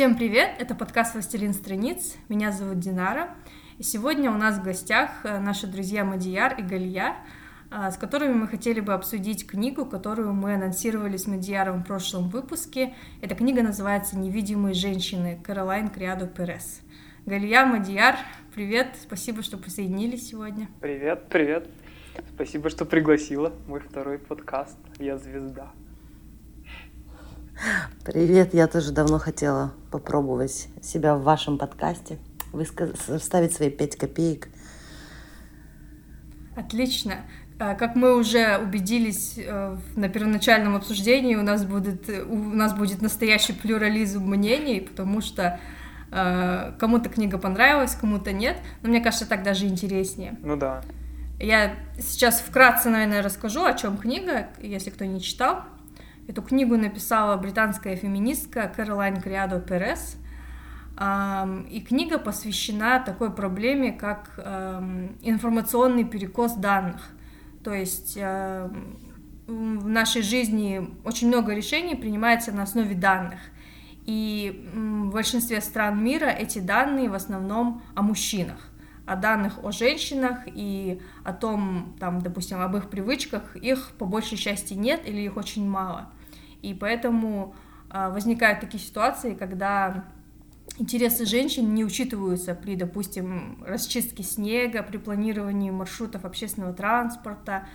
Всем привет! Это подкаст «Властелин страниц». Меня зовут Динара. И сегодня у нас в гостях э, наши друзья Мадияр и Галия, э, с которыми мы хотели бы обсудить книгу, которую мы анонсировали с Мадияром в прошлом выпуске. Эта книга называется «Невидимые женщины» Каролайн Криадо Перес. Галия, Мадияр, привет! Спасибо, что присоединились сегодня. Привет, привет! Спасибо, что пригласила. Мой второй подкаст «Я звезда». Привет, я тоже давно хотела попробовать себя в вашем подкасте, высказ... вставить свои пять копеек. Отлично. А, как мы уже убедились э, на первоначальном обсуждении, у нас будет, у нас будет настоящий плюрализм мнений, потому что э, кому-то книга понравилась, кому-то нет. Но мне кажется, так даже интереснее. Ну да. Я сейчас вкратце, наверное, расскажу, о чем книга, если кто не читал. Эту книгу написала британская феминистка Кэролайн Криадо Перес. И книга посвящена такой проблеме, как информационный перекос данных. То есть в нашей жизни очень много решений принимается на основе данных. И в большинстве стран мира эти данные в основном о мужчинах о данных о женщинах и о том, там, допустим, об их привычках, их по большей части нет или их очень мало. И поэтому а, возникают такие ситуации, когда интересы женщин не учитываются при, допустим, расчистке снега, при планировании маршрутов общественного транспорта,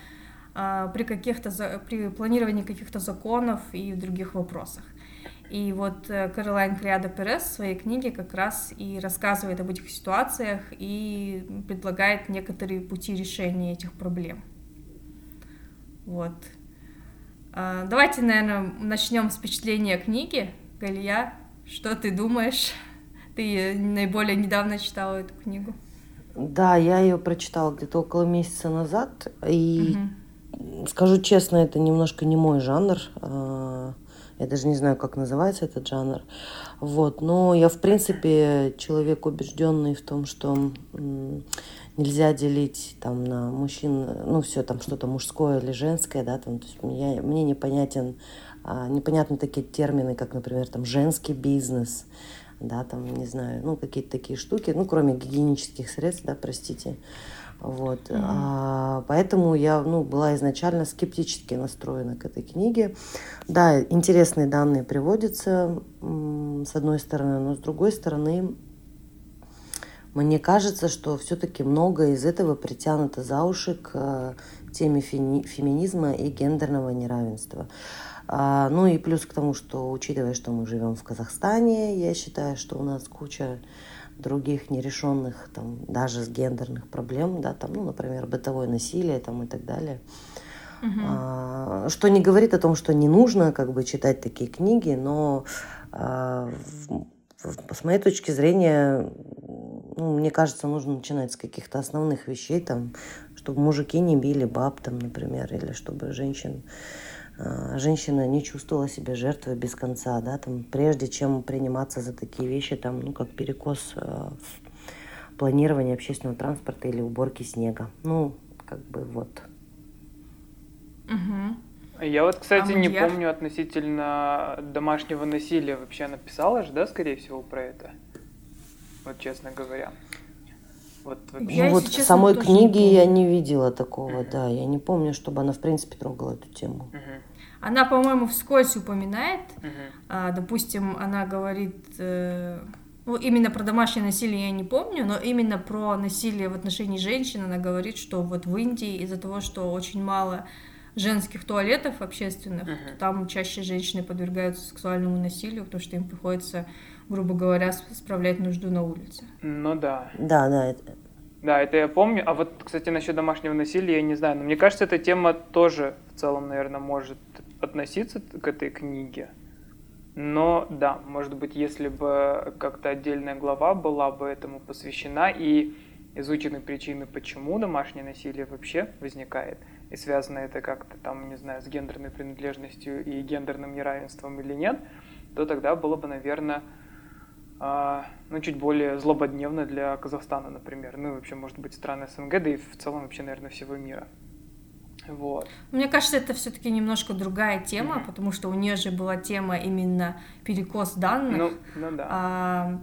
а, при, каких-то, при планировании каких-то законов и в других вопросах. И вот э, Каролайн Криада Перес в своей книге как раз и рассказывает об этих ситуациях и предлагает некоторые пути решения этих проблем. Вот. А, давайте, наверное, начнем с впечатления книги. Галия, что ты думаешь? Ты наиболее недавно читала эту книгу. Да, я ее прочитала где-то около месяца назад. И угу. скажу честно, это немножко не мой жанр. А, я даже не знаю, как называется этот жанр. Вот. Но я, в принципе, человек убежденный в том, что нельзя делить там на мужчин, ну все там что-то мужское или женское, да, там, то есть мне, мне непонятен, а, непонятны такие термины, как, например, там женский бизнес, да, там, не знаю, ну какие-то такие штуки, ну кроме гигиенических средств, да, простите, вот, mm-hmm. а, поэтому я, ну, была изначально скептически настроена к этой книге. Да, интересные данные приводятся, с одной стороны, но с другой стороны, мне кажется, что все-таки многое из этого притянуто за уши к э, теме феминизма и гендерного неравенства. А, ну и плюс к тому, что учитывая, что мы живем в Казахстане, я считаю, что у нас куча других нерешенных, там, даже с гендерных проблем, да, там, ну, например, бытовое насилие там, и так далее. Угу. А, что не говорит о том, что не нужно как бы читать такие книги, но а, с моей точки зрения ну, мне кажется, нужно начинать с каких-то основных вещей, там, чтобы мужики не били баб, там, например, или чтобы женщин, э, женщина не чувствовала себя жертвой без конца, да, там, прежде чем приниматься за такие вещи, там, ну, как перекос э, планирования общественного транспорта или уборки снега. Ну, как бы вот. Угу. Я вот, кстати, а не помню относительно домашнего насилия. Вообще написала же, да, скорее всего, про это? Вот честно говоря. Вот, вообще. ну, вот в самой книге я не видела такого, да. Я не помню, чтобы она, в принципе, трогала эту тему. Она, по-моему, вскользь упоминает. А, допустим, она говорит... Э, ну, именно про домашнее насилие я не помню, но именно про насилие в отношении женщин она говорит, что вот в Индии из-за того, что очень мало женских туалетов общественных, uh-huh. там чаще женщины подвергаются сексуальному насилию, потому что им приходится грубо говоря, справлять нужду на улице. Ну да. Да, да. Это... Да, это я помню. А вот, кстати, насчет домашнего насилия, я не знаю. Но мне кажется, эта тема тоже в целом, наверное, может относиться к этой книге. Но да, может быть, если бы как-то отдельная глава была бы этому посвящена и изучены причины, почему домашнее насилие вообще возникает, и связано это как-то там, не знаю, с гендерной принадлежностью и гендерным неравенством или нет, то тогда было бы, наверное, ну, чуть более злободневно для Казахстана, например, ну и вообще, может быть, страны СНГ, да и в целом вообще, наверное, всего мира. Вот. Мне кажется, это все-таки немножко другая тема, mm-hmm. потому что у нее же была тема именно перекос данных. Ну, ну да. А,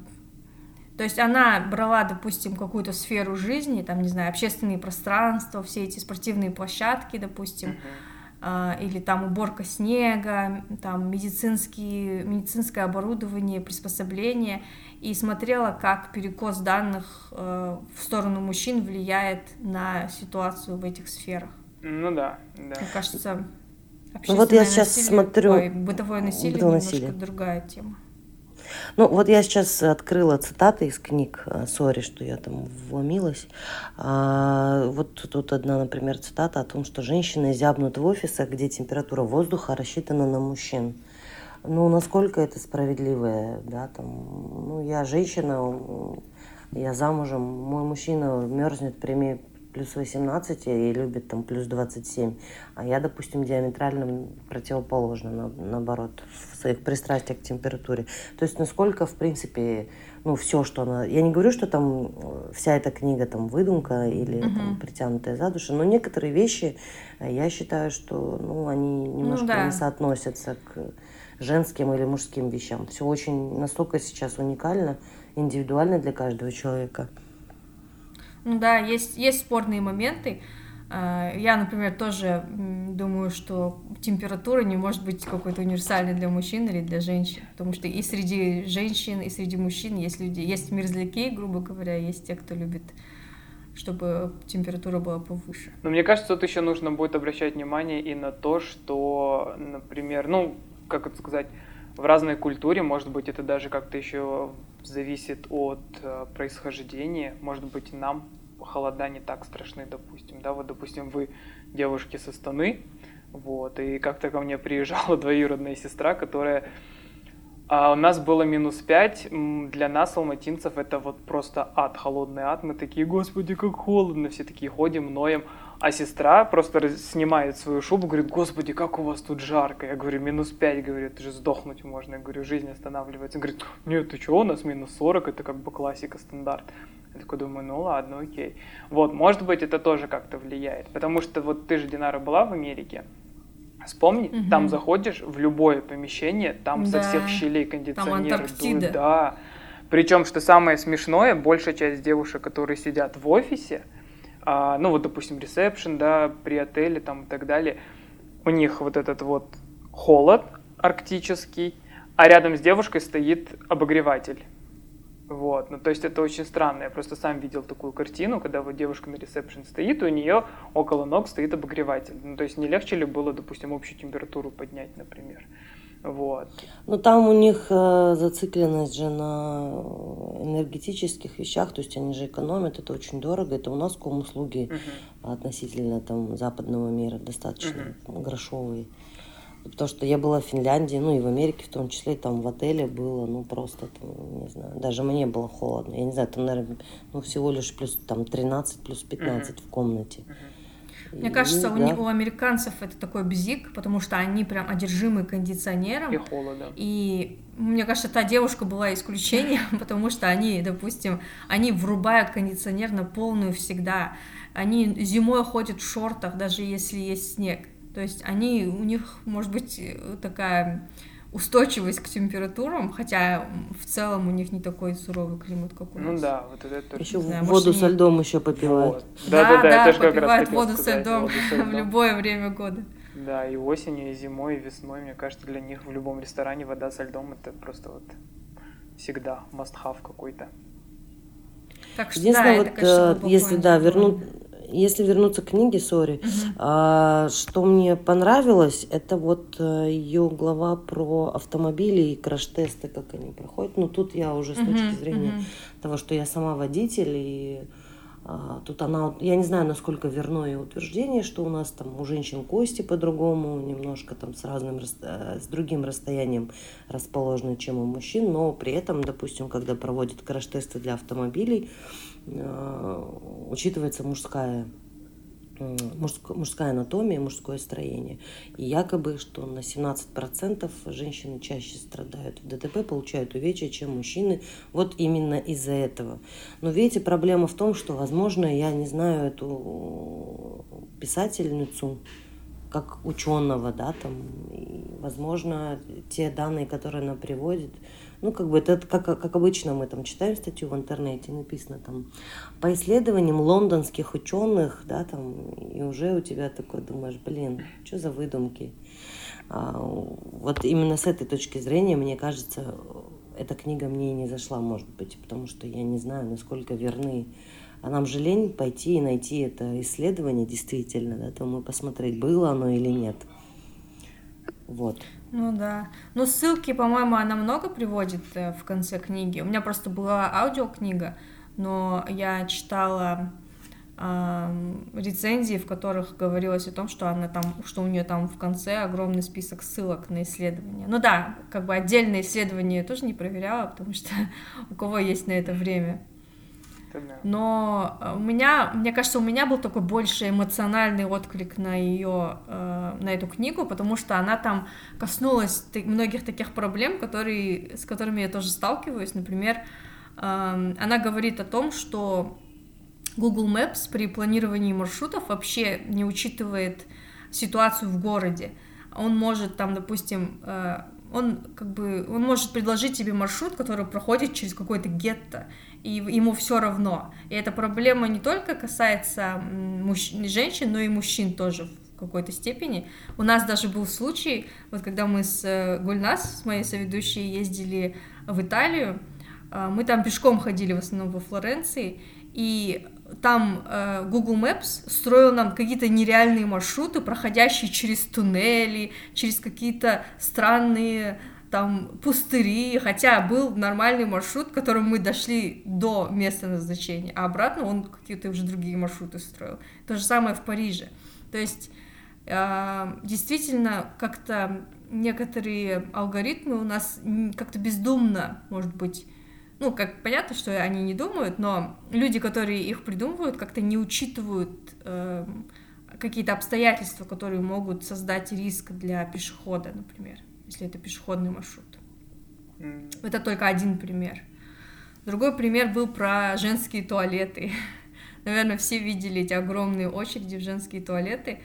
то есть она брала, допустим, какую-то сферу жизни, там, не знаю, общественные пространства, все эти спортивные площадки, допустим, uh-huh. А, или там уборка снега, там медицинские, медицинское оборудование, приспособления, и смотрела, как перекос данных э, в сторону мужчин влияет на ситуацию в этих сферах. Ну да, да. Мне кажется, ну вот я сейчас насилие, смотрю... Ой, бытовое насилие бытовое немножко насилие. другая тема. Ну, вот я сейчас открыла цитаты из книг. Э, сори, что я там вломилась. А, вот тут одна, например, цитата о том, что женщины зябнут в офисах, где температура воздуха рассчитана на мужчин. Ну, насколько это справедливое, да, там, ну, я женщина, я замужем, мой мужчина мерзнет при плюс 18 и любит там плюс 27. А я, допустим, диаметрально противоположно, на, наоборот, в своих пристрастиях к температуре. То есть насколько, в принципе, ну, все, что она... Я не говорю, что там э, вся эта книга там выдумка или uh-huh. там притянутая за душу, но некоторые вещи, э, я считаю, что, ну, они немножко ну, да. не соотносятся к женским или мужским вещам. Все очень настолько сейчас уникально, индивидуально для каждого человека. Ну да, есть, есть спорные моменты. А, я, например, тоже думаю, что температура не может быть какой-то универсальной для мужчин или для женщин, потому что и среди женщин, и среди мужчин есть люди, есть мерзляки, грубо говоря, есть те, кто любит чтобы температура была повыше. Но мне кажется, тут еще нужно будет обращать внимание и на то, что, например, ну, как это сказать, в разной культуре, может быть, это даже как-то еще зависит от э, происхождения. Может быть, нам холода не так страшны, допустим. Да, вот, допустим, вы девушки со Станы, вот, и как-то ко мне приезжала двоюродная сестра, которая... А у нас было минус 5, для нас, алматинцев, это вот просто ад, холодный ад. Мы такие, господи, как холодно, все такие ходим, ноем. А сестра просто снимает свою шубу, говорит, господи, как у вас тут жарко. Я говорю, минус 5, говорю, это же сдохнуть можно. Я говорю, жизнь останавливается. Говорит, нет, ты что, у нас минус 40, это как бы классика, стандарт. Я такой думаю, ну ладно, окей. Вот, может быть, это тоже как-то влияет. Потому что вот ты же, Динара, была в Америке. Вспомни, угу. там заходишь в любое помещение, там да. со всех щелей кондиционеры дуют. Да. Причем, что самое смешное, большая часть девушек, которые сидят в офисе, а, ну вот, допустим, ресепшн, да, при отеле там и так далее, у них вот этот вот холод арктический, а рядом с девушкой стоит обогреватель. Вот, ну то есть это очень странно. Я просто сам видел такую картину, когда вот девушка на ресепшн стоит, и у нее около ног стоит обогреватель. Ну то есть не легче ли было, допустим, общую температуру поднять, например? Вот. Ну там у них э, зацикленность же на энергетических вещах, то есть они же экономят, это очень дорого. Это у нас ком-услуги uh-huh. относительно там западного мира достаточно uh-huh. грошовые. Потому что я была в Финляндии, ну и в Америке в том числе, там в отеле было, ну просто, там, не знаю, даже мне было холодно. Я не знаю, там, наверное, ну всего лишь плюс там 13, плюс 15 uh-huh. в комнате. Uh-huh. Мне кажется, у, да. у американцев это такой бзик, потому что они прям одержимы кондиционером. И холодом. И мне кажется, та девушка была исключением, потому что они, допустим, они врубают кондиционер на полную всегда. Они зимой ходят в шортах, даже если есть снег. То есть они, у них, может быть, такая устойчивость к температурам, хотя в целом у них не такой суровый климат, как у ну нас. Ну да, вот это тоже. Еще знаю, воду может, со льдом еще попивают. Вот. Да, да, да, да, попивают воду со льдом в любое время года. Да, и осенью, и зимой, и весной, мне кажется, для них в любом ресторане вода со льдом это просто вот всегда must-have какой-то. Так что, Единственное, да, вот, это, конечно, если да, вернуть если вернуться к книге Сори, угу. что мне понравилось, это вот э, ее глава про автомобили и краш-тесты, как они проходят. Ну, тут я уже с угу, точки зрения угу. того, что я сама водитель, и а, тут она, я не знаю, насколько верно ее утверждение, что у нас там у женщин кости по-другому, немножко там с разным, э, с другим расстоянием расположены, чем у мужчин, но при этом, допустим, когда проводят краш-тесты для автомобилей, учитывается мужская мужская анатомия, мужское строение. И якобы, что на 17% женщины чаще страдают в ДТП, получают увечья, чем мужчины. Вот именно из-за этого. Но видите, проблема в том, что, возможно, я не знаю эту писательницу, как ученого, да, там, и, возможно, те данные, которые она приводит, ну, как бы это как, как обычно мы там читаем статью в интернете, написано там по исследованиям лондонских ученых, да, там, и уже у тебя такой думаешь, блин, что за выдумки. А, вот именно с этой точки зрения, мне кажется, эта книга мне не зашла, может быть, потому что я не знаю, насколько верны а нам же лень пойти и найти это исследование действительно, да, то мы посмотреть, было оно или нет. Вот. Ну да. Ну ссылки, по-моему, она много приводит э, в конце книги. У меня просто была аудиокнига, но я читала э, рецензии, в которых говорилось о том, что она там, что у нее там в конце огромный список ссылок на исследования. Ну да, как бы отдельные исследования я тоже не проверяла, потому что у кого есть на это время. Но э, у меня, мне кажется, у меня был такой больше эмоциональный отклик на ее, э, на эту книгу, потому что она там коснулась многих таких проблем, которые, с которыми я тоже сталкиваюсь. Например, эм, она говорит о том, что Google Maps при планировании маршрутов вообще не учитывает ситуацию в городе. Он может там, допустим, э, он как бы он может предложить тебе маршрут, который проходит через какой-то гетто, и ему все равно. И эта проблема не только касается мужч... женщин, но и мужчин тоже в какой-то степени. У нас даже был случай, вот когда мы с э, Гульнас, с моей соведущей, ездили в Италию, э, мы там пешком ходили в основном во Флоренции, и там э, Google Maps строил нам какие-то нереальные маршруты, проходящие через туннели, через какие-то странные там пустыри, хотя был нормальный маршрут, которым мы дошли до места назначения, а обратно он какие-то уже другие маршруты строил. То же самое в Париже. То есть э, действительно как-то некоторые алгоритмы у нас как-то бездумно, может быть, ну, как понятно, что они не думают, но люди, которые их придумывают, как-то не учитывают э, какие-то обстоятельства, которые могут создать риск для пешехода, например если это пешеходный маршрут. Mm. Это только один пример. Другой пример был про женские туалеты. Наверное, все видели эти огромные очереди в женские туалеты.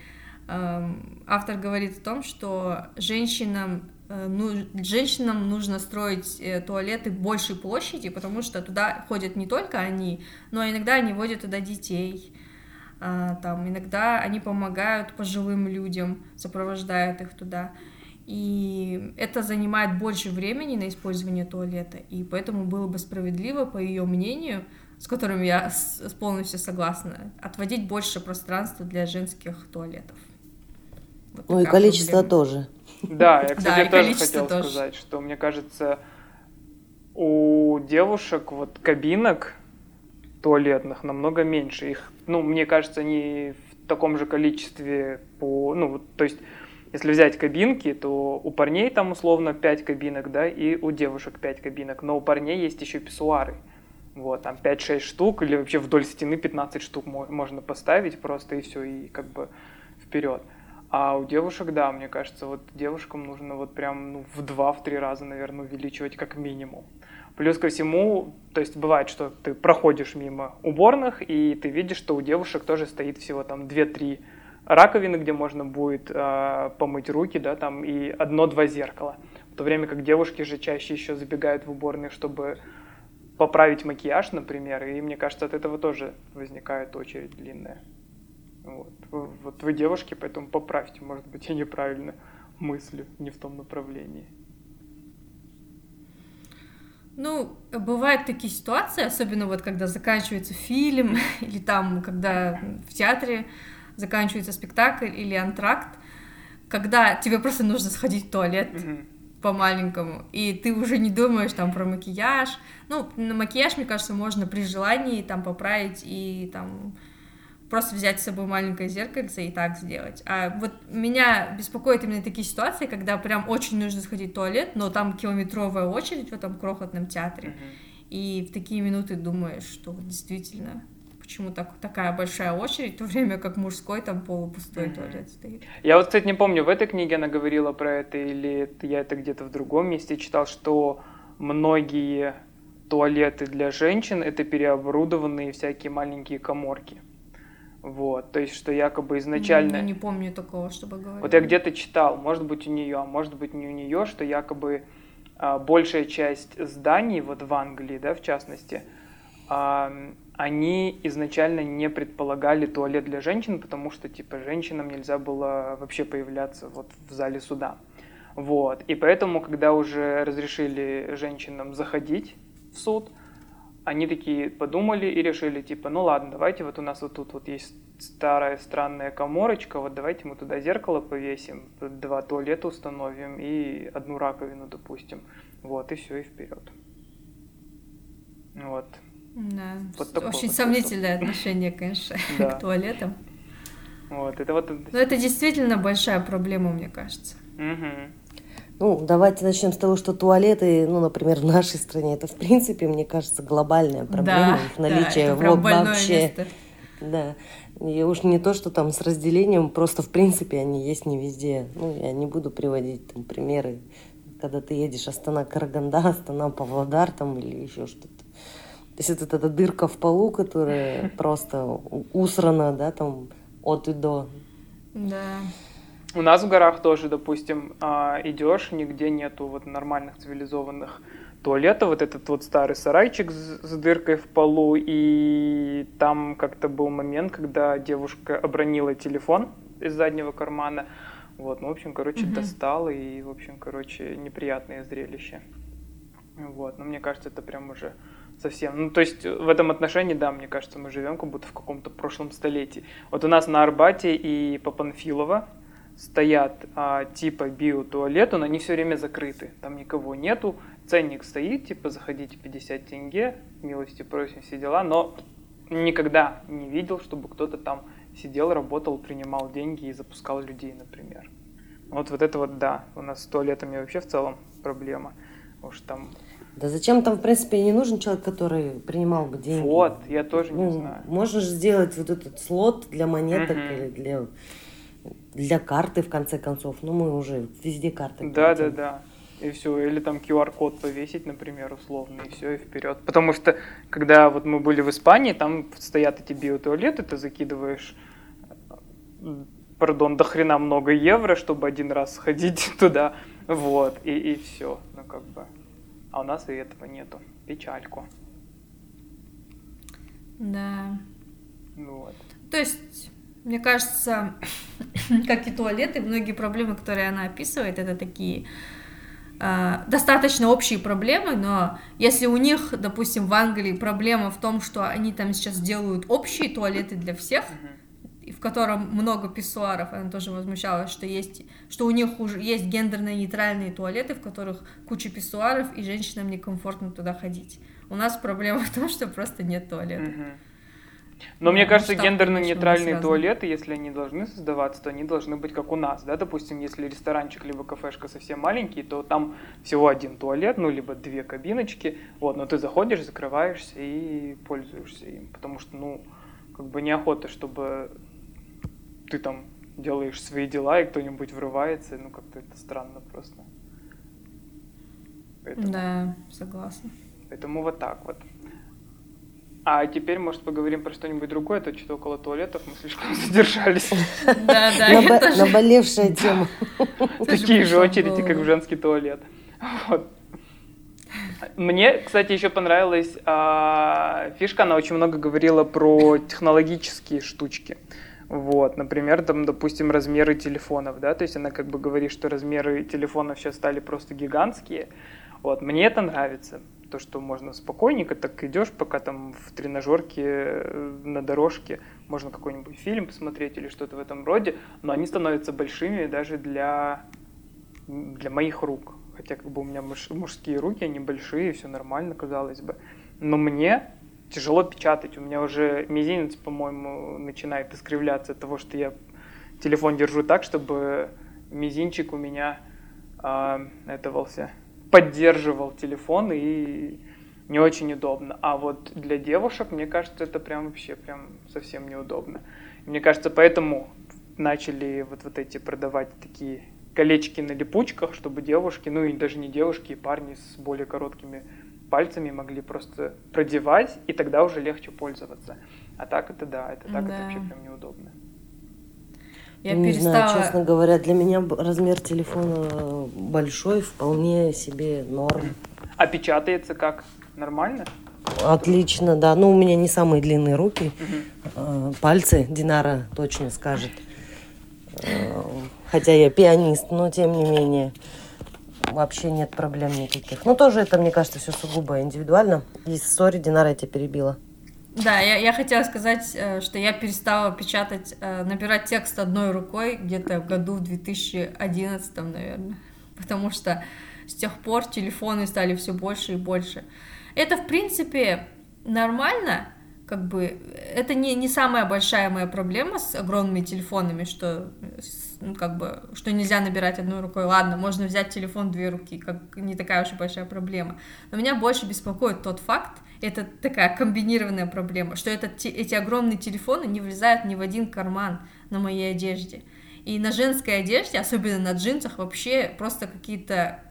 Автор говорит о том, что женщинам, э, ну, женщинам нужно строить э, туалеты большей площади, потому что туда ходят не только они, но иногда они водят туда детей. А, там, иногда они помогают пожилым людям, сопровождают их туда. И это занимает больше времени на использование туалета, и поэтому было бы справедливо, по ее мнению, с которым я полностью согласна, отводить больше пространства для женских туалетов. Вот ну и количество проблема. тоже. Да, я, кстати, да, тоже хотел тоже. сказать, что мне кажется, у девушек вот кабинок туалетных намного меньше. Их, ну, мне кажется, они в таком же количестве по, ну, то есть если взять кабинки, то у парней там условно 5 кабинок, да, и у девушек 5 кабинок, но у парней есть еще писсуары. Вот, там 5-6 штук, или вообще вдоль стены 15 штук можно поставить просто, и все, и как бы вперед. А у девушек, да, мне кажется, вот девушкам нужно вот прям ну, в два-в три раза, наверное, увеличивать как минимум. Плюс ко всему, то есть бывает, что ты проходишь мимо уборных, и ты видишь, что у девушек тоже стоит всего там 2-3 раковины, где можно будет э, помыть руки, да, там и одно-два зеркала. В то время как девушки же чаще еще забегают в уборные, чтобы поправить макияж, например, и мне кажется, от этого тоже возникает очередь длинная. Вот. вот вы девушки, поэтому поправьте, может быть, я неправильно мыслю, не в том направлении. Ну, бывают такие ситуации, особенно вот когда заканчивается фильм, или там, когда в театре заканчивается спектакль или антракт, когда тебе просто нужно сходить в туалет mm-hmm. по-маленькому, и ты уже не думаешь там про макияж. Ну, на макияж, мне кажется, можно при желании там поправить и там просто взять с собой маленькое зеркальце и так сделать. А вот меня беспокоит именно такие ситуации, когда прям очень нужно сходить в туалет, но там километровая очередь в этом крохотном театре. Mm-hmm. И в такие минуты думаешь, что действительно почему так, такая большая очередь, в то время как мужской там полупустой mm-hmm. туалет стоит. Я вот, кстати, не помню, в этой книге она говорила про это, или я это где-то в другом месте читал, что многие туалеты для женщин это переоборудованные всякие маленькие коморки. Вот, то есть, что якобы изначально... Не, не помню такого, чтобы говорить. Вот я где-то читал, может быть у нее, а может быть не у нее, что якобы а, большая часть зданий, вот в Англии, да, в частности, а, они изначально не предполагали туалет для женщин, потому что, типа, женщинам нельзя было вообще появляться вот в зале суда. Вот, и поэтому, когда уже разрешили женщинам заходить в суд, они такие подумали и решили, типа, ну ладно, давайте вот у нас вот тут вот есть старая странная коморочка, вот давайте мы туда зеркало повесим, два туалета установим и одну раковину, допустим. Вот, и все, и вперед. Вот. Да, вот очень вот сомнительное отношение, конечно, да. к туалетам. Вот, это вот... Но это действительно большая проблема, мне кажется. Угу. Ну, давайте начнем с того, что туалеты, ну, например, в нашей стране, это, в принципе, мне кажется, глобальная проблема. Да, их наличие да, вот вообще. Место. Да. И уж не то, что там с разделением, просто, в принципе, они есть не везде. Ну, я не буду приводить там примеры, когда ты едешь Астана-Караганда, Астана-Павлодар там или еще что-то. То есть это эта дырка в полу, которая просто усрана, да, там от и до. Да. У нас в горах тоже, допустим, а, идешь, нигде нету вот нормальных цивилизованных туалетов. Вот этот вот старый сарайчик с, с дыркой в полу, и там как-то был момент, когда девушка обронила телефон из заднего кармана. Вот, ну, в общем, короче, угу. достал, и, в общем, короче, неприятное зрелище. Вот, но мне кажется, это прям уже совсем. Ну, то есть в этом отношении, да, мне кажется, мы живем как будто в каком-то прошлом столетии. Вот у нас на Арбате и по Панфилово стоят а, типа биотуалеты, но они все время закрыты, там никого нету, ценник стоит, типа заходите 50 тенге, милости просим, все дела, но никогда не видел, чтобы кто-то там сидел, работал, принимал деньги и запускал людей, например. Вот вот это вот, да, у нас с туалетами вообще в целом проблема. Уж там да зачем там, в принципе, не нужен человек, который принимал бы деньги? Вот, я тоже ну, не знаю. Можно же сделать вот этот слот для монеток угу. или для для карты, в конце концов. Ну, мы уже везде карты. Да, да, да. И все, или там QR-код повесить, например, условно, и все, и вперед. Потому что, когда вот мы были в Испании, там стоят эти биотуалеты, ты закидываешь, пардон, до хрена много евро, чтобы один раз сходить туда, вот, и, и все, ну как бы. А у нас и этого нету. Печальку. Да. Вот. То есть мне кажется, как и туалеты, многие проблемы, которые она описывает, это такие э, достаточно общие проблемы, но если у них, допустим, в Англии проблема в том, что они там сейчас делают общие туалеты для всех, в котором много писсуаров, она тоже возмущалась, что есть, что у них уже есть гендерно-нейтральные туалеты, в которых куча писсуаров, и женщинам некомфортно туда ходить. У нас проблема в том, что просто нет туалета. Mm-hmm. Но мне кажется, гендерно-нейтральные туалеты, если они должны создаваться, то они должны быть как у нас, да, допустим, если ресторанчик либо кафешка совсем маленький, то там всего один туалет, ну, либо две кабиночки, вот, но ты заходишь, закрываешься и пользуешься им, потому что, ну, как бы неохота, чтобы ты там делаешь свои дела, и кто-нибудь врывается, ну, как-то это странно просто. Поэтому, да, согласна. Поэтому вот так вот. А теперь, может, поговорим про что-нибудь другое, а то что-то около туалетов мы слишком задержались. Да, да. Наболевшая тема. Такие же очереди, как в женский туалет. Мне, кстати, еще понравилась а, фишка, она очень много говорила про технологические штучки. Вот, например, там, допустим, размеры телефонов, да, то есть она как бы говорит, что размеры телефонов сейчас стали просто гигантские. Вот, мне это нравится то, что можно спокойненько так идешь, пока там в тренажерке э, на дорожке можно какой-нибудь фильм посмотреть или что-то в этом роде, но они становятся большими даже для, для моих рук. Хотя как бы у меня муж, мужские руки, они большие, все нормально, казалось бы. Но мне тяжело печатать. У меня уже мизинец, по-моему, начинает искривляться от того, что я телефон держу так, чтобы мизинчик у меня э, этого поддерживал телефон и не очень удобно. А вот для девушек, мне кажется, это прям вообще прям совсем неудобно. Мне кажется, поэтому начали вот, вот эти продавать такие колечки на липучках, чтобы девушки, ну и даже не девушки, и парни с более короткими пальцами могли просто продевать, и тогда уже легче пользоваться. А так это да, это так да. это вообще прям неудобно. Я не перестала... знаю, честно говоря, для меня размер телефона большой, вполне себе норм. А печатается как? Нормально? Отлично, да. Ну, у меня не самые длинные руки. Угу. Пальцы Динара точно скажет. Э, хотя я пианист, но тем не менее вообще нет проблем никаких. Ну, тоже это, мне кажется, все сугубо индивидуально. И сори, Динара, я тебя перебила. Да, я, я хотела сказать, э, что я перестала печатать, э, набирать текст одной рукой где-то в году в 2011, наверное. Потому что с тех пор телефоны стали все больше и больше. Это, в принципе, нормально, как бы, это не, не самая большая моя проблема с огромными телефонами, что, ну, как бы, что нельзя набирать одной рукой. Ладно, можно взять телефон две руки, как не такая уж и большая проблема. Но меня больше беспокоит тот факт, это такая комбинированная проблема, что этот, эти огромные телефоны не влезают ни в один карман на моей одежде. И на женской одежде, особенно на джинсах, вообще просто какие-то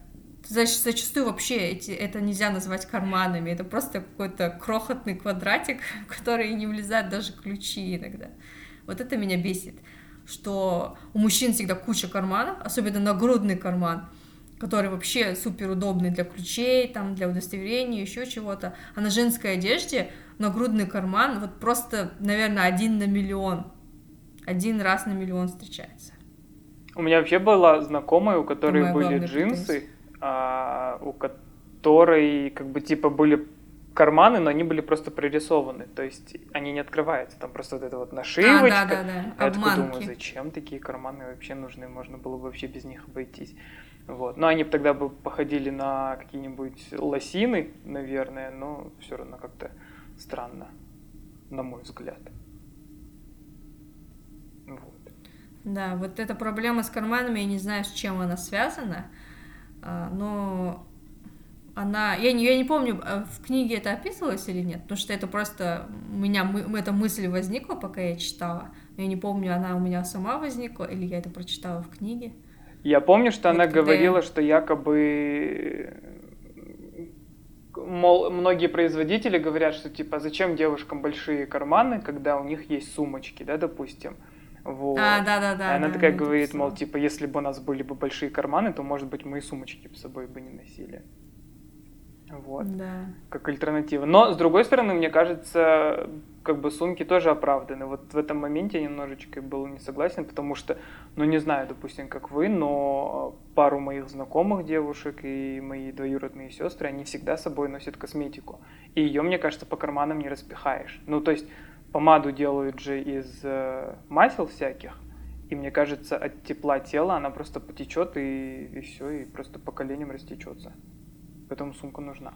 зачастую вообще эти, это нельзя назвать карманами, это просто какой-то крохотный квадратик, в который не влезают даже ключи иногда. Вот это меня бесит, что у мужчин всегда куча карманов, особенно нагрудный карман, который вообще супер удобный для ключей, там, для удостоверения, еще чего-то. А на женской одежде нагрудный карман вот просто, наверное, один на миллион. Один раз на миллион встречается. У меня вообще была знакомая, у которой были джинсы, а, у которой как бы типа были карманы, но они были просто прорисованы, то есть они не открываются, там просто вот эта вот нашивочка. А, да, да, да. Я такой думаю, зачем такие карманы вообще нужны, можно было бы вообще без них обойтись. Вот. Но они тогда бы походили на какие-нибудь лосины, наверное, но все равно как-то странно, на мой взгляд. Вот. Да, вот эта проблема с карманами, я не знаю, с чем она связана, а, но она, я не, я не помню, а в книге это описывалось или нет, потому что это просто у меня мы, эта мысль возникла, пока я читала. Я не помню, она у меня сама возникла или я это прочитала в книге. Я помню, что она говорила, что якобы мол, многие производители говорят, что типа зачем девушкам большие карманы, когда у них есть сумочки, да, допустим. Вот. А, да, да, да. Она да, такая говорит, мол, типа, если бы у нас были бы большие карманы, то, может быть, мы и сумочки с собой бы не носили. Вот. Да. Как альтернатива. Но, с другой стороны, мне кажется, как бы сумки тоже оправданы. Вот в этом моменте я немножечко был не согласен, потому что, ну, не знаю, допустим, как вы, но пару моих знакомых девушек и мои двоюродные сестры, они всегда с собой носят косметику. И ее, мне кажется, по карманам не распихаешь. Ну, то есть помаду делают же из э, масел всяких, и мне кажется, от тепла тела она просто потечет и, и все, и просто по коленям растечется. Поэтому сумка нужна.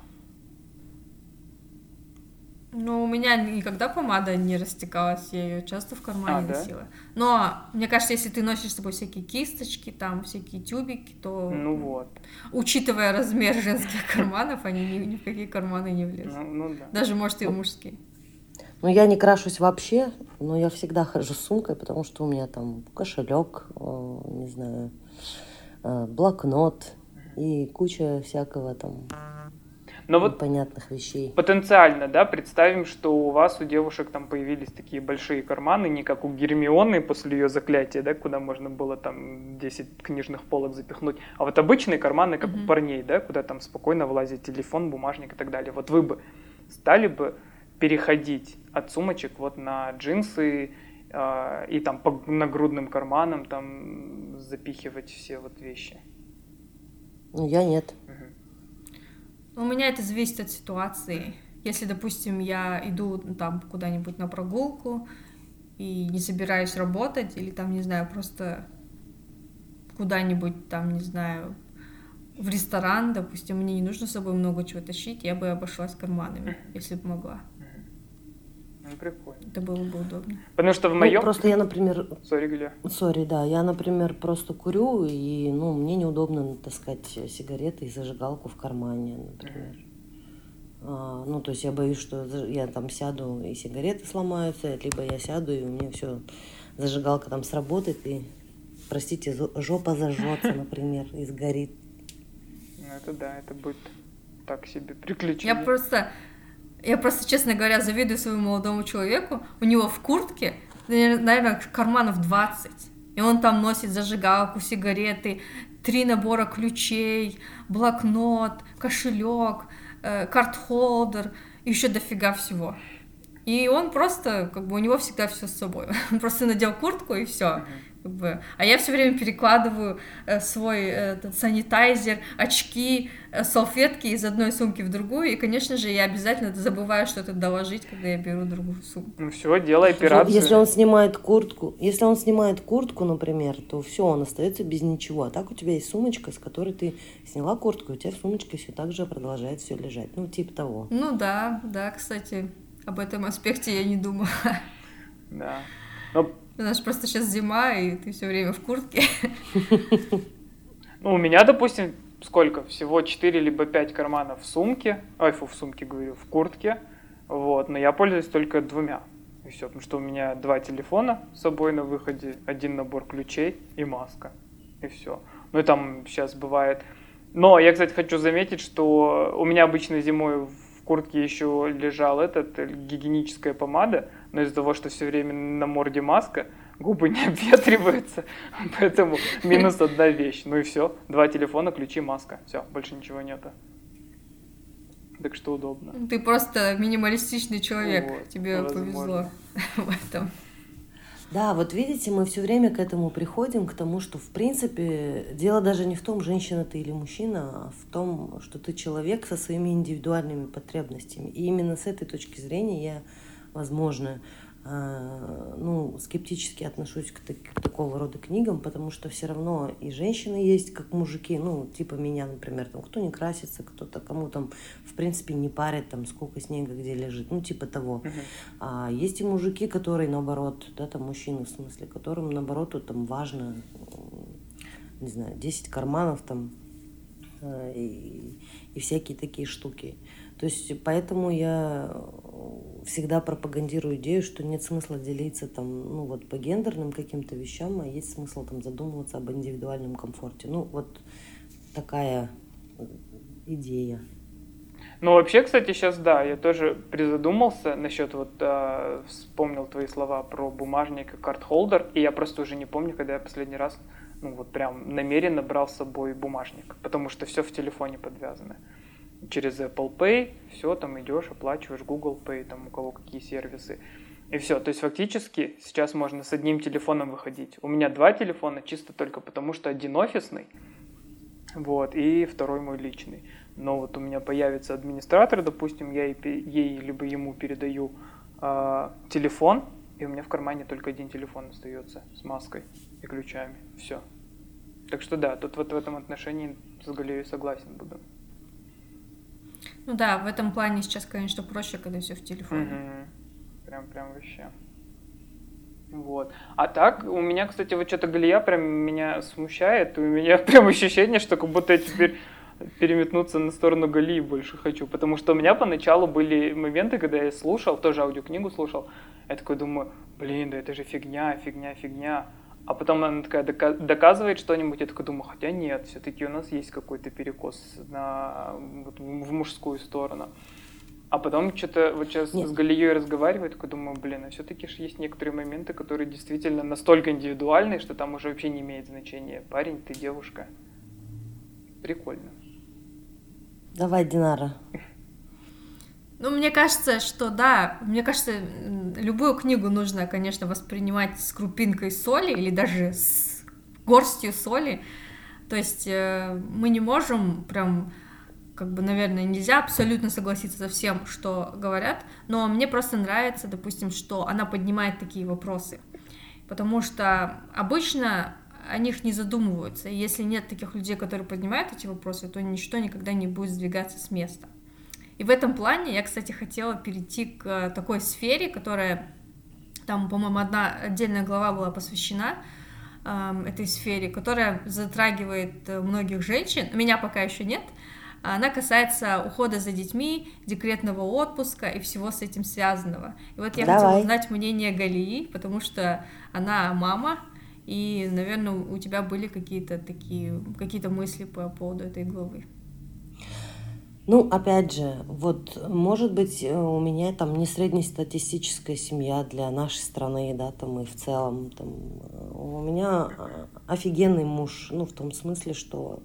Ну, у меня никогда помада не растекалась, я ее часто в кармане а, носила. Да? Но мне кажется, если ты носишь с собой всякие кисточки, там всякие тюбики, то. Ну вот. Учитывая размер женских карманов, они ни, ни в какие карманы не влезут. Ну, ну да. Даже, может, и в мужские. Ну, я не крашусь вообще, но я всегда хожу с сумкой, потому что у меня там кошелек, э, не знаю, э, блокнот, и куча всякого там но вот понятных вещей. Потенциально, да, представим, что у вас, у девушек там появились такие большие карманы, не как у Гермионы после ее заклятия, да, куда можно было там 10 книжных полок запихнуть, а вот обычные карманы, как mm-hmm. у парней, да, куда там спокойно влазит телефон, бумажник и так далее. Вот вы бы стали бы переходить от сумочек вот на джинсы э, и там по нагрудным карманам там запихивать все вот вещи? Ну, я нет. У меня это зависит от ситуации. Если, допустим, я иду там куда-нибудь на прогулку и не собираюсь работать, или там, не знаю, просто куда-нибудь там, не знаю, в ресторан, допустим, мне не нужно с собой много чего тащить, я бы обошлась карманами, если бы могла. Ну, прикольно. Это было бы удобно. Потому что в моем... Ну, просто я, например... Sorry, Гля. Sorry, да. Я, например, просто курю, и, ну, мне неудобно таскать сигареты и зажигалку в кармане, например. А, ну, то есть я боюсь, что я там сяду и сигареты сломаются, либо я сяду и у меня все зажигалка там сработает и, простите, жопа зажжется, например, и сгорит. Ну, это да, это будет так себе приключение. Я просто, я просто, честно говоря, завидую своему молодому человеку. У него в куртке, наверное, карманов 20. И он там носит зажигалку, сигареты, три набора ключей, блокнот, кошелек, э, карт-холдер, еще дофига всего. И он просто, как бы у него всегда все с собой. Он просто надел куртку и все. Uh-huh. Как бы. А я все время перекладываю э, свой э, этот санитайзер, очки, э, салфетки из одной сумки в другую. И, конечно же, я обязательно забываю что-то доложить, когда я беру другую сумку. Ну все, делай операцию. Если он снимает куртку, если он снимает куртку, например, то все, он остается без ничего. А так у тебя есть сумочка, с которой ты сняла куртку, и у тебя в сумочке все так же продолжает все лежать. Ну, типа того. Ну да, да, кстати, об этом аспекте я не думала. Да. Но у нас просто сейчас зима, и ты все время в куртке. Ну, у меня, допустим, сколько? Всего 4 либо 5 карманов в сумке. Ой, фу, в сумке говорю, в куртке. Вот, но я пользуюсь только двумя. И все, потому что у меня два телефона с собой на выходе, один набор ключей и маска. И все. Ну и там сейчас бывает. Но я, кстати, хочу заметить, что у меня обычно зимой в куртке еще лежал этот э, гигиеническая помада, но из-за того, что все время на морде маска, губы не обветриваются, поэтому минус одна вещь. Ну и все, два телефона, ключи, маска. Все, больше ничего нету. Так что удобно. Ты просто минималистичный человек. Вот, Тебе возможно. повезло в этом. Да, вот видите, мы все время к этому приходим, к тому, что, в принципе, дело даже не в том, женщина ты или мужчина, а в том, что ты человек со своими индивидуальными потребностями. И именно с этой точки зрения я, возможно, а, ну, скептически отношусь к, к такого рода книгам, потому что все равно и женщины есть, как мужики, ну, типа меня, например, там, кто не красится, кто-то, кому там, в принципе, не парит, там, сколько снега где лежит, ну, типа того. Uh-huh. А есть и мужики, которые, наоборот, да, там, мужчины, в смысле, которым, наоборот, там, важно, не знаю, 10 карманов, там, а, и, и всякие такие штуки. То есть, поэтому я всегда пропагандирую идею, что нет смысла делиться там, ну вот по гендерным каким-то вещам, а есть смысл там задумываться об индивидуальном комфорте. Ну вот такая идея. Ну, вообще, кстати, сейчас, да, я тоже призадумался насчет, вот, э, вспомнил твои слова про бумажник и карт-холдер, и я просто уже не помню, когда я последний раз, ну, вот прям намеренно брал с собой бумажник, потому что все в телефоне подвязано через Apple Pay, все, там идешь, оплачиваешь Google Pay, там у кого какие сервисы. И все, то есть фактически сейчас можно с одним телефоном выходить. У меня два телефона чисто только потому, что один офисный, вот, и второй мой личный. Но вот у меня появится администратор, допустим, я ей либо ему передаю э, телефон, и у меня в кармане только один телефон остается с маской и ключами. Все. Так что да, тут вот в этом отношении с Галеей согласен буду. Ну да, в этом плане сейчас, конечно, проще, когда все в телефоне. Угу. Прям, прям вообще. Вот. А так, у меня, кстати, вот что-то Галия прям меня смущает. У меня прям ощущение, что как будто я теперь переметнуться на сторону Галии больше хочу. Потому что у меня поначалу были моменты, когда я слушал, тоже аудиокнигу слушал. Я такой думаю, блин, да это же фигня, фигня, фигня. А потом она такая доказывает что-нибудь, я такой думаю, хотя нет, все-таки у нас есть какой-то перекос на, вот, в мужскую сторону. А потом что-то вот сейчас нет. с Галией разговариваю, такой думаю, блин, а все-таки же есть некоторые моменты, которые действительно настолько индивидуальные, что там уже вообще не имеет значения, парень ты, девушка. Прикольно. Давай, Динара. Ну, мне кажется, что да, мне кажется, любую книгу нужно, конечно, воспринимать с крупинкой соли или даже с горстью соли. То есть э, мы не можем прям, как бы, наверное, нельзя абсолютно согласиться со всем, что говорят, но мне просто нравится, допустим, что она поднимает такие вопросы. Потому что обычно о них не задумываются. И если нет таких людей, которые поднимают эти вопросы, то ничто никогда не будет сдвигаться с места. И в этом плане я, кстати, хотела перейти к э, такой сфере, которая там, по-моему, одна отдельная глава была посвящена э, этой сфере, которая затрагивает э, многих женщин. Меня пока еще нет, она касается ухода за детьми, декретного отпуска и всего с этим связанного. И вот я Давай. хотела узнать мнение Галии, потому что она мама, и, наверное, у тебя были какие-то такие, какие-то мысли по поводу этой главы. Ну, опять же, вот, может быть, э, у меня там не среднестатистическая семья для нашей страны, да, там и в целом, там, э, у меня э, офигенный муж, ну, в том смысле, что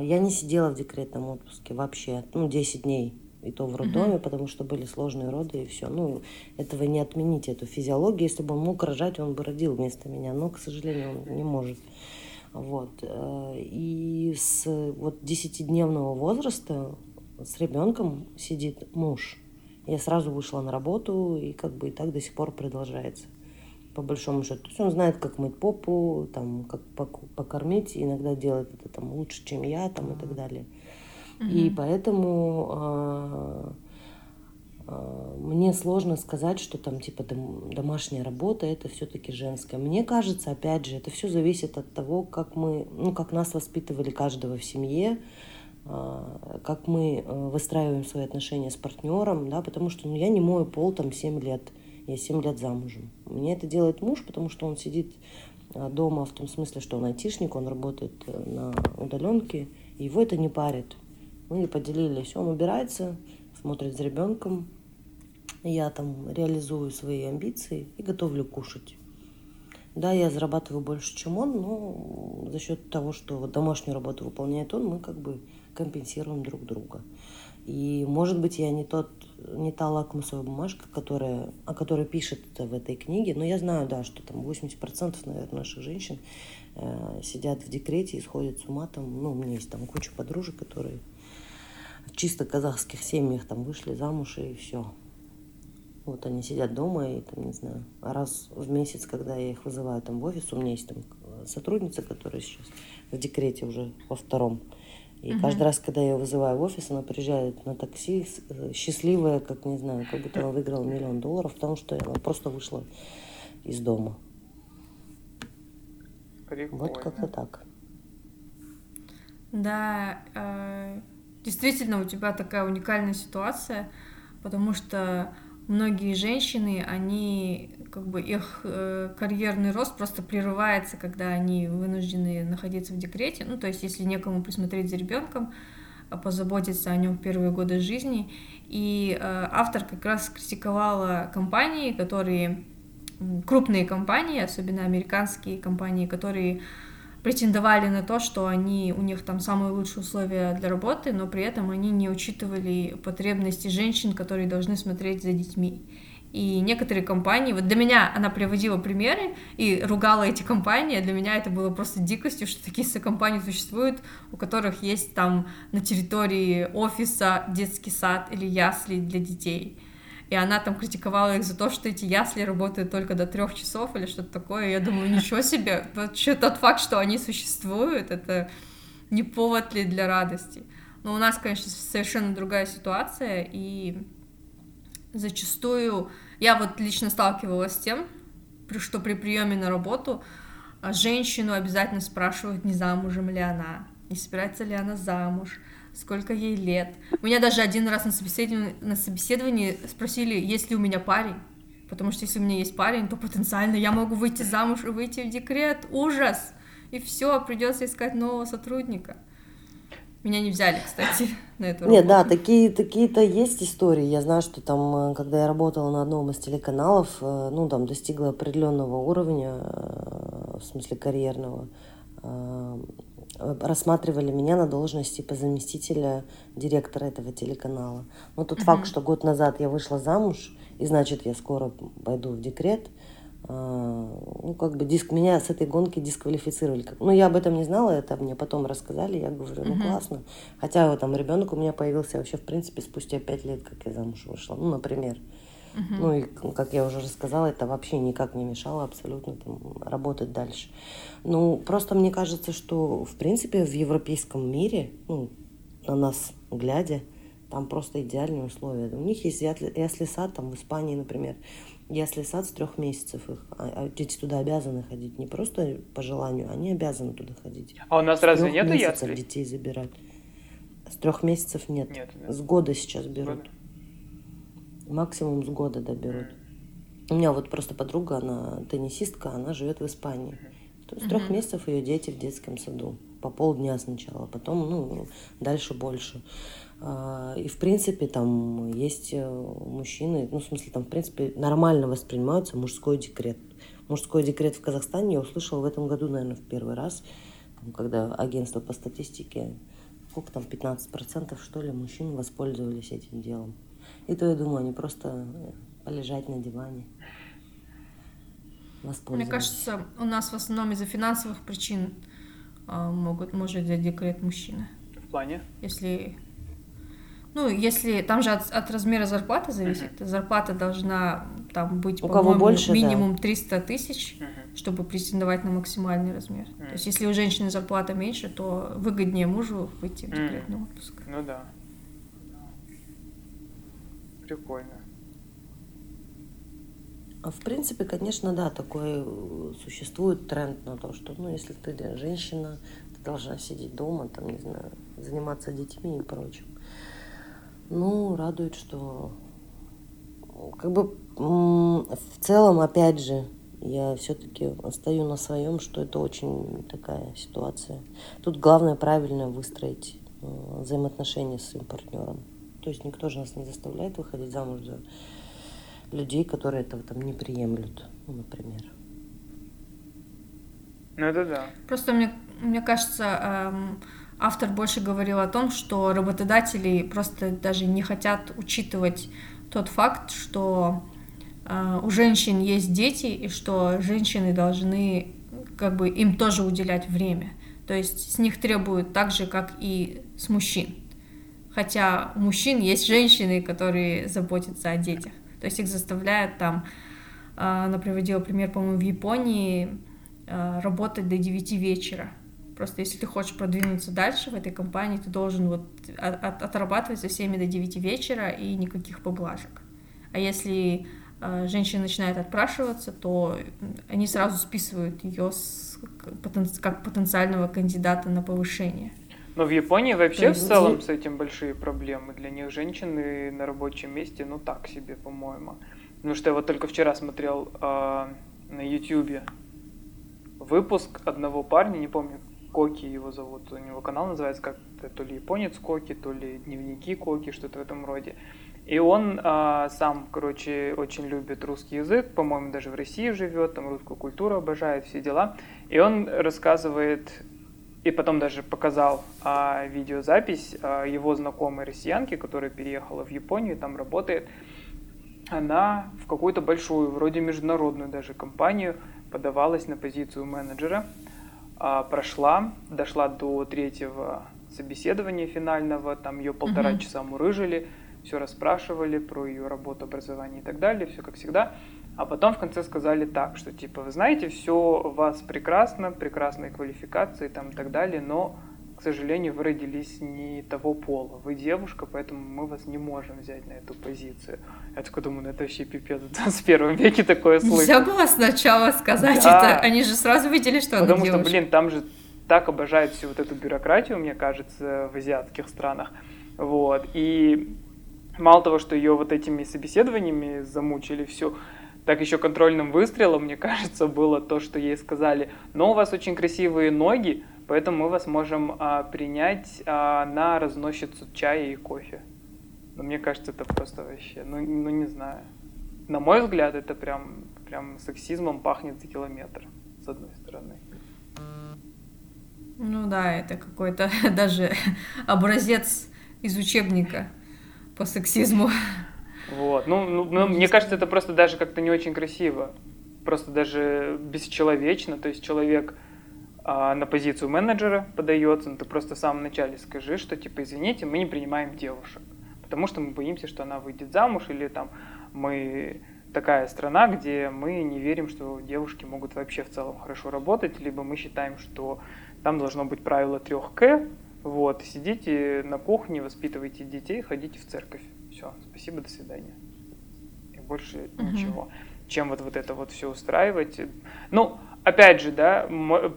я не сидела в декретном отпуске вообще, ну, 10 дней, и то в роддоме, mm-hmm. потому что были сложные роды и все. Ну, этого не отменить, эту физиологию. Если бы он мог рожать, он бы родил вместо меня, но, к сожалению, он не может. Вот. Э, и с вот десятидневного возраста с ребенком сидит муж. Я сразу вышла на работу, и как бы и так до сих пор продолжается. По большому счету. То есть он знает, как мыть попу, там, как покормить, иногда делает это там лучше, чем я, там, и так далее. Mm-hmm. И поэтому а, мне сложно сказать, что там типа домашняя работа это все-таки женская. Мне кажется, опять же, это все зависит от того, как мы, ну, как нас воспитывали каждого в семье, а, как мы э, выстраиваем свои отношения с партнером, да, потому что ну, я не мою пол там 7 лет, я 7 лет замужем. Мне это делает муж, потому что он сидит а, дома в том смысле, что он айтишник, он работает э, на удаленке, его это не парит. Мы поделились, он убирается, смотрит за ребенком, я там реализую свои амбиции и готовлю кушать. Да, я зарабатываю больше, чем он, но за счет того, что домашнюю работу выполняет он, мы как бы компенсируем друг друга. И, может быть, я не, тот, не та лакмусовая бумажка, которая, о которой пишет в этой книге, но я знаю, да, что там 80% наверное, наших женщин э, сидят в декрете и сходят с ума. Там, ну, у меня есть там куча подружек, которые чисто казахских семьях там вышли замуж и все. Вот они сидят дома и там, не знаю, раз в месяц, когда я их вызываю там в офис, у меня есть там сотрудница, которая сейчас в декрете уже во втором. И uh каждый раз, когда я ее вызываю в офис, она приезжает на такси, э, счастливая, как не знаю, как будто она выиграла миллион долларов, потому что она просто вышла из дома. Прикольно. Вот как-то так. Да, э, действительно, у тебя такая уникальная ситуация, потому что многие женщины, они как бы их э, карьерный рост просто прерывается, когда они вынуждены находиться в декрете. Ну, то есть, если некому присмотреть за ребенком, а позаботиться о нем первые годы жизни. И э, автор как раз критиковала компании, которые крупные компании, особенно американские компании, которые претендовали на то, что они, у них там самые лучшие условия для работы, но при этом они не учитывали потребности женщин, которые должны смотреть за детьми. И некоторые компании, вот для меня она приводила примеры и ругала эти компании, для меня это было просто дикостью, что такие компании существуют, у которых есть там на территории офиса детский сад или ясли для детей и она там критиковала их за то, что эти ясли работают только до трех часов или что-то такое. Я думаю, ничего себе, вообще тот факт, что они существуют, это не повод ли для радости. Но у нас, конечно, совершенно другая ситуация, и зачастую я вот лично сталкивалась с тем, что при приеме на работу а, женщину обязательно спрашивают, не замужем ли она, не собирается ли она замуж, сколько ей лет. Меня даже один раз на собеседовании, на собеседовании спросили, есть ли у меня парень. Потому что если у меня есть парень, то потенциально я могу выйти замуж и выйти в декрет. Ужас! И все, придется искать нового сотрудника. Меня не взяли, кстати, на эту работу. Нет, да, такие, такие-то есть истории. Я знаю, что там, э, когда я работала на одном из телеканалов, э, ну, там, достигла определенного уровня, э, в смысле карьерного, рассматривали меня на должность типа заместителя директора этого телеканала. Но тот uh-huh. факт, что год назад я вышла замуж, и значит я скоро пойду в декрет, а, ну, как бы диск меня с этой гонки дисквалифицировали. Ну, я об этом не знала, это мне потом рассказали, я говорю, ну, uh-huh. классно. Хотя там ребенок у меня появился вообще, в принципе, спустя пять лет, как я замуж вышла, ну, например. Uh-huh. Ну, и, как я уже рассказала, это вообще никак не мешало абсолютно там, работать дальше. Ну, просто мне кажется, что, в принципе, в европейском мире, ну, на нас глядя, там просто идеальные условия. У них есть ясли сад, там в Испании, например, ясли сад с трех месяцев их, а, а дети туда обязаны ходить, не просто по желанию, они обязаны туда ходить. А у нас с разве нету яслей? детей забирать. С трех месяцев нет. Нет, да. С года сейчас берут. Года? Максимум с года да берут. У меня вот просто подруга, она теннисистка, она живет в Испании. То есть трех месяцев ее дети в детском саду. По полдня сначала, потом, ну, дальше больше. А, И, в принципе, там есть э, мужчины, ну, в смысле, там, в принципе, нормально воспринимаются мужской декрет. Мужской декрет в Казахстане я услышала в этом году, наверное, в первый раз, когда агентство по статистике, сколько там, 15% что ли, мужчин воспользовались этим делом. И то я думаю, они просто полежать на диване. Мне кажется, у нас в основном из-за финансовых причин а, могут, может взять декрет мужчина. В плане? Если ну, если там же от, от размера зарплаты зависит. Зарплата должна там быть, У кого больше, да. минимум 300 тысяч, Мгм. Чтобы претендовать на максимальный размер. Мгм. То есть, если у женщины зарплата меньше, то выгоднее мужу выйти в декретный отпуск. Ну да. Прикольно. А в принципе, конечно, да, такой э, существует тренд на то, что, ну, если ты женщина, ты должна сидеть дома, там, не знаю, заниматься детьми и прочим. Ну, радует, что как бы в целом, опять же, я все-таки стою на своем, что это очень такая ситуация. Тут главное правильно выстроить э, взаимоотношения с своим партнером. То есть никто же нас не заставляет выходить замуж за людей, которые этого там не приемлют, ну, например. Ну это да. Просто мне, мне кажется, эм, автор больше говорил о том, что работодатели просто даже не хотят учитывать тот факт, что у женщин есть дети, и что женщины должны как бы им тоже уделять время. То есть с них требуют так же, как и с мужчин. Хотя у мужчин есть женщины, которые заботятся о детях. То есть их заставляют там, она приводила пример, по-моему, в Японии, э, работать до 9 вечера. Просто если ты хочешь продвинуться дальше в этой компании, ты должен вот от- от- отрабатывать со всеми до 9 вечера и никаких поблажек. А если женщина начинает отпрашиваться, то они сразу списывают ее с, как потен- как потенциального кандидата на повышение. Но в Японии вообще То в есть целом с этим большие проблемы. Для них женщины на рабочем месте, ну так себе, по-моему. Потому что я вот только вчера смотрел а, на Ютьюбе выпуск одного парня, не помню, Коки его зовут, у него канал называется как-то то ли японец Коки, то ли дневники Коки, что-то в этом роде. И он а, сам, короче, очень любит русский язык, по-моему, даже в России живет, там русскую культуру обожает, все дела. И он рассказывает и потом даже показал а, видеозапись а, его знакомой россиянки, которая переехала в Японию, там работает. Она в какую-то большую, вроде международную даже компанию подавалась на позицию менеджера, а, прошла, дошла до третьего собеседования финального, там ее полтора Мгм. часа мурыжили, все расспрашивали про ее работу, образование и так далее, все как всегда. А потом в конце сказали так, что типа, вы знаете, все у вас прекрасно, прекрасные квалификации там и так далее, но, к сожалению, вы родились не того пола. Вы девушка, поэтому мы вас не можем взять на эту позицию. Я такой думаю, ну это вообще пипец, в 21 веке такое Нельзя слышать. было сначала сказать Да. это. Они же сразу видели, что она Потому что, блин, там же так обожают всю вот эту бюрократию, мне кажется, в азиатских странах. Вот. И мало того, что ее вот этими собеседованиями замучили все, так еще контрольным выстрелом, мне кажется, было то, что ей сказали, но у вас очень красивые ноги, поэтому мы вас можем а, принять а, на разносчицу чая и кофе. Но мне кажется, это просто вообще, ну, ну не знаю. На мой взгляд, это прям, прям сексизмом пахнет за километр, с одной стороны. Ну да, это какой-то даже образец из учебника по сексизму. Вот. Ну, ну, ну, мне кажется, это просто даже как-то не очень красиво. Просто даже бесчеловечно. То есть человек а, на позицию менеджера подается, но ты просто в самом начале скажи, что типа, извините, мы не принимаем девушек. Потому что мы боимся, что она выйдет замуж, или там мы такая страна, где мы не верим, что девушки могут вообще в целом хорошо работать, либо мы считаем, что там должно быть правило трех К, вот, сидите на кухне, воспитывайте детей, ходите в церковь. Все, спасибо, до свидания. И больше Мгм. ничего. Чем вот, вот это вот все устраивать. Ну, опять же, да,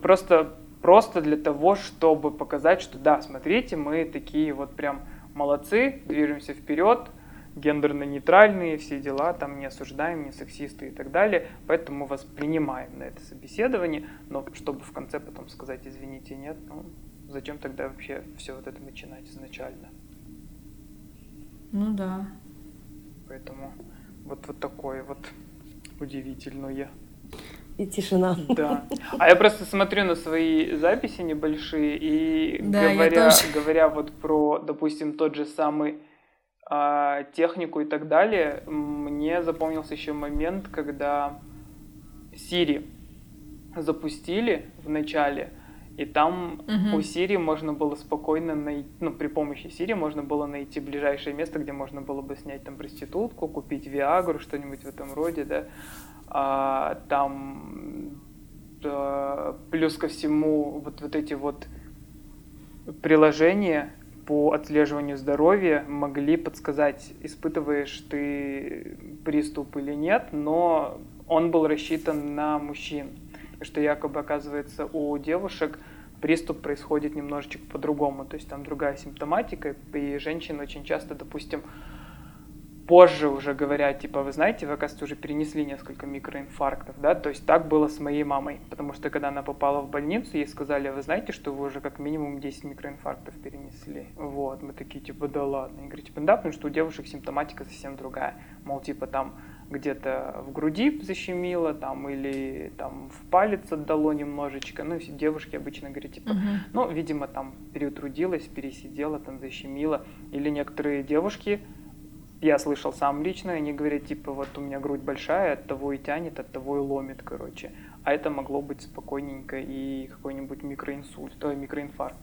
просто просто для того, чтобы показать, что да, смотрите, мы такие вот прям молодцы, движемся вперед, гендерно-нейтральные, все дела, там не осуждаем, не сексисты и так далее, поэтому мы вас принимаем на это собеседование, но чтобы в конце потом сказать, извините, нет, ну, зачем тогда вообще все вот это начинать изначально? Ну да. Поэтому вот, вот такое вот удивительное. И тишина. Да. А я просто смотрю на свои записи небольшие и Да, я говоря, тоже. говоря вот про, допустим, тот же самый а, технику и так далее, мне запомнился еще момент, когда Siri запустили в начале, и там Мгм. у Siri можно было спокойно найти, ну, при помощи Siri можно было найти ближайшее место, где можно было бы снять там проститутку, купить Виагру, что-нибудь в этом роде, да. А, там да, плюс ко всему вот, вот эти вот приложения по отслеживанию здоровья могли подсказать, испытываешь ты приступ или нет, но он был рассчитан на мужчин. И что якобы, оказывается, у девушек приступ происходит немножечко по-другому, то есть там другая симптоматика, и женщины очень часто, допустим, позже уже говорят, типа, вы знаете, вы, оказывается, уже перенесли несколько микроинфарктов, да, то есть так было с моей мамой, потому что когда она попала в больницу, ей сказали, вы знаете, что вы уже как минимум 10 микроинфарктов перенесли, вот, мы такие, типа, да ладно, я говорю, типа, да, потому что у девушек симптоматика совсем другая, мол, типа, там где-то в груди защемило, там, или там в палец отдало немножечко, ну, все девушки обычно говорят, типа, Мгм. ну, видимо, там перетрудилась, пересидела, там защемила. Или некоторые девушки, я слышал сам лично, они говорят, типа, вот у меня грудь большая, от того и тянет, от того и ломит, короче. А это могло быть спокойненько и какой-нибудь микроинсульт, то микроинфаркт.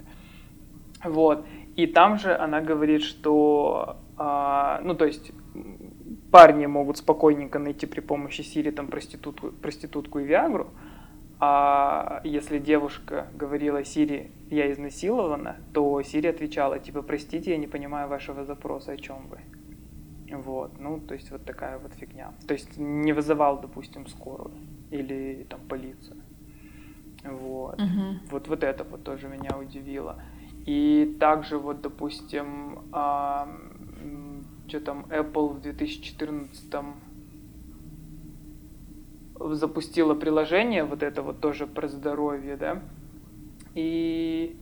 Вот. И там же она говорит, что, а, ну, то есть, парни могут спокойненько найти при помощи Сири там проститутку, проститутку и Виагру, а если девушка говорила Сири, я изнасилована, то Сири отвечала, типа, простите, я не понимаю вашего запроса, о чем вы. Вот, ну, то есть вот такая вот фигня. То есть не вызывал, допустим, скорую или там полицию. Вот. Мгм. Вот, вот это вот тоже меня удивило. И также вот, допустим, что там Apple в 2014 запустила приложение, вот это вот тоже про здоровье, да, и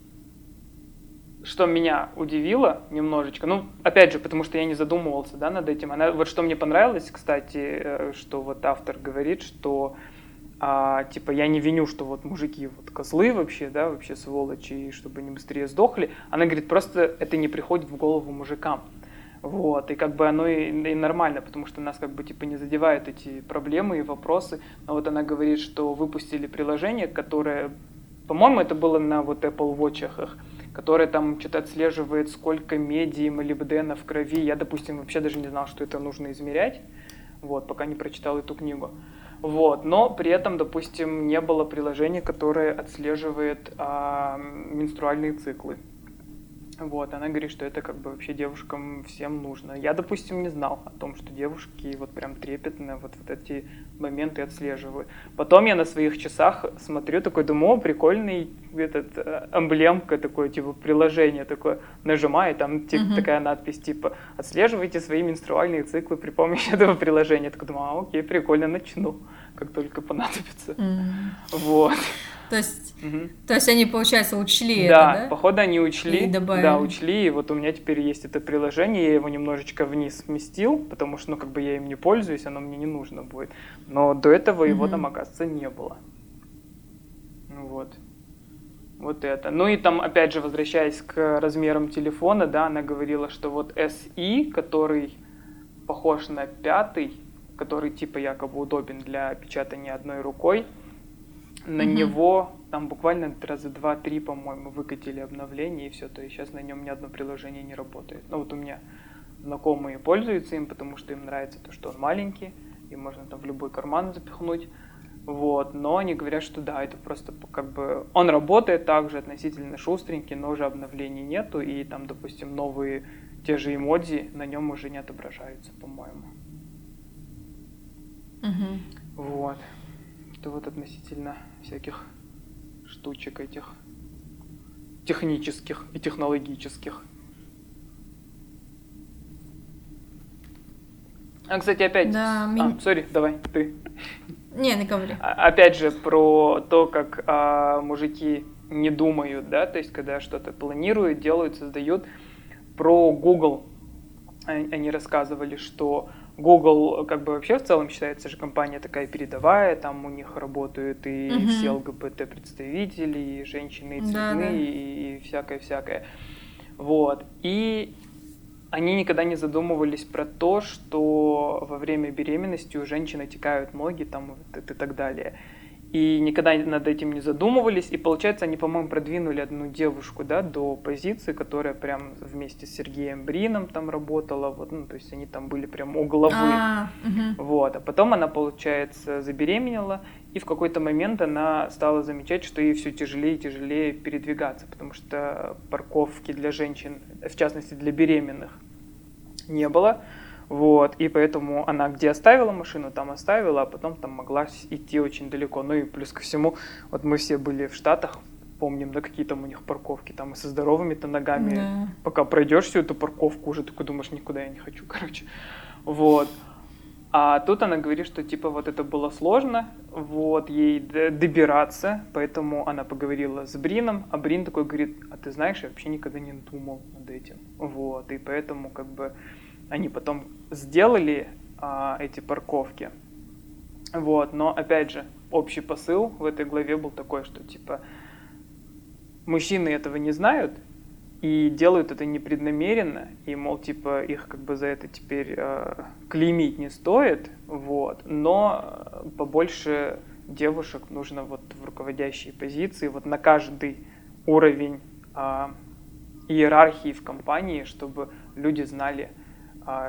что меня удивило немножечко, ну, опять же, потому что я не задумывался, да, над этим. Она, вот что мне понравилось, кстати, э, что вот автор говорит, что а, типа я не виню, что вот мужики вот козлы вообще, да, вообще сволочи, чтобы они быстрее сдохли. Она говорит, просто это не приходит в голову мужикам. Вот, и как бы оно и, и нормально, потому что нас как бы типа не задевают эти проблемы и вопросы. Но вот она говорит, что выпустили приложение, которое, по-моему, это было на вот Apple Watch, которое там что-то отслеживает, сколько меди, молибдена в крови. Я, допустим, вообще даже не знал, что это нужно измерять, вот, пока не прочитал эту книгу. Вот, но при этом, допустим, не было приложения, которое отслеживает а, менструальные циклы. Вот, она говорит, что это как бы вообще девушкам всем нужно. Я, допустим, не знал о том, что девушки вот прям трепетно вот, вот эти моменты отслеживают. Потом я на своих часах смотрю, такой думаю, о, прикольный этот э, эмблемка такое, типа приложение такое, нажимаю, там типа, Мгм. такая надпись, типа, отслеживайте свои менструальные циклы при помощи этого приложения. Я такой думаю, а, окей, прикольно, начну, как только понадобится. М. Вот. То есть, Мгм. то есть они, получается, учли да, это, да? походу они учли, И добавили. да, учли, и вот у меня теперь есть это приложение, я его немножечко вниз сместил, потому что, ну, как бы я им не пользуюсь, оно мне не нужно будет. Но до этого его Мгм. там, оказывается, не было. Вот. Вот это. Ну и там, опять же, возвращаясь к размерам телефона, да, она говорила, что вот SE, который похож на пятый, который типа якобы удобен для печатания одной рукой, на Мгм. него там буквально раза два-три, по-моему, выкатили обновление и все. То есть сейчас на нем ни одно приложение не работает. Ну вот у меня знакомые пользуются им, потому что им нравится то, что он маленький, и можно там в любой карман запихнуть. Вот, но они говорят, что да, это просто как бы он работает также относительно шустренький, но уже обновлений нету, и там, допустим, новые те же эмодзи на нем уже не отображаются, по-моему. Мгм. Вот. Это вот относительно всяких штучек этих. технических и технологических. А, кстати, опять... Да, а, сори, давай, ты. Не, не говори. А- Опять же, про то, как а, мужики не думают, да, то есть, когда что-то планируют, делают, создают. Про Google они рассказывали, что Google как бы вообще в целом считается же компания такая передовая, там у них работают и Мгм. все ЛГБТ представители, и женщины, и Да, цветные, да. и, и всякое-всякое. Вот. И они никогда не задумывались про то, что во время беременности у женщины текают ноги там и так далее. И никогда над этим не задумывались. И получается, они, по-моему, продвинули одну девушку, да, до позиции, которая прям вместе с Сергеем Брином там работала. Вот, ну, то есть они там были прям у головы. А. Вот. А потом она, получается, забеременела, и в какой-то момент она стала замечать, что ей все тяжелее и тяжелее передвигаться, потому что парковки для женщин, в частности для беременных, не было. Вот, и поэтому она где оставила машину, там оставила, а потом там могла идти очень далеко. Ну и плюс ко всему, вот мы все были в Штатах, помним, да, какие там у них парковки, там и со здоровыми-то ногами. Да. Пока пройдешь всю эту парковку, уже такой думаешь, никуда я не хочу, короче. Вот. А тут она говорит, что типа вот это было сложно, вот, ей добираться, поэтому она поговорила с Брином, а Брин такой говорит, а ты знаешь, я вообще никогда не думал над этим, вот, и поэтому как бы они потом сделали а, эти парковки, вот, но опять же, общий посыл в этой главе был такой, что типа мужчины этого не знают, и делают это непреднамеренно, и, мол, типа, их как бы за это теперь э, клеймить не стоит, вот, но побольше девушек нужно вот в руководящие позиции, вот на каждый уровень э, иерархии в компании, чтобы люди знали,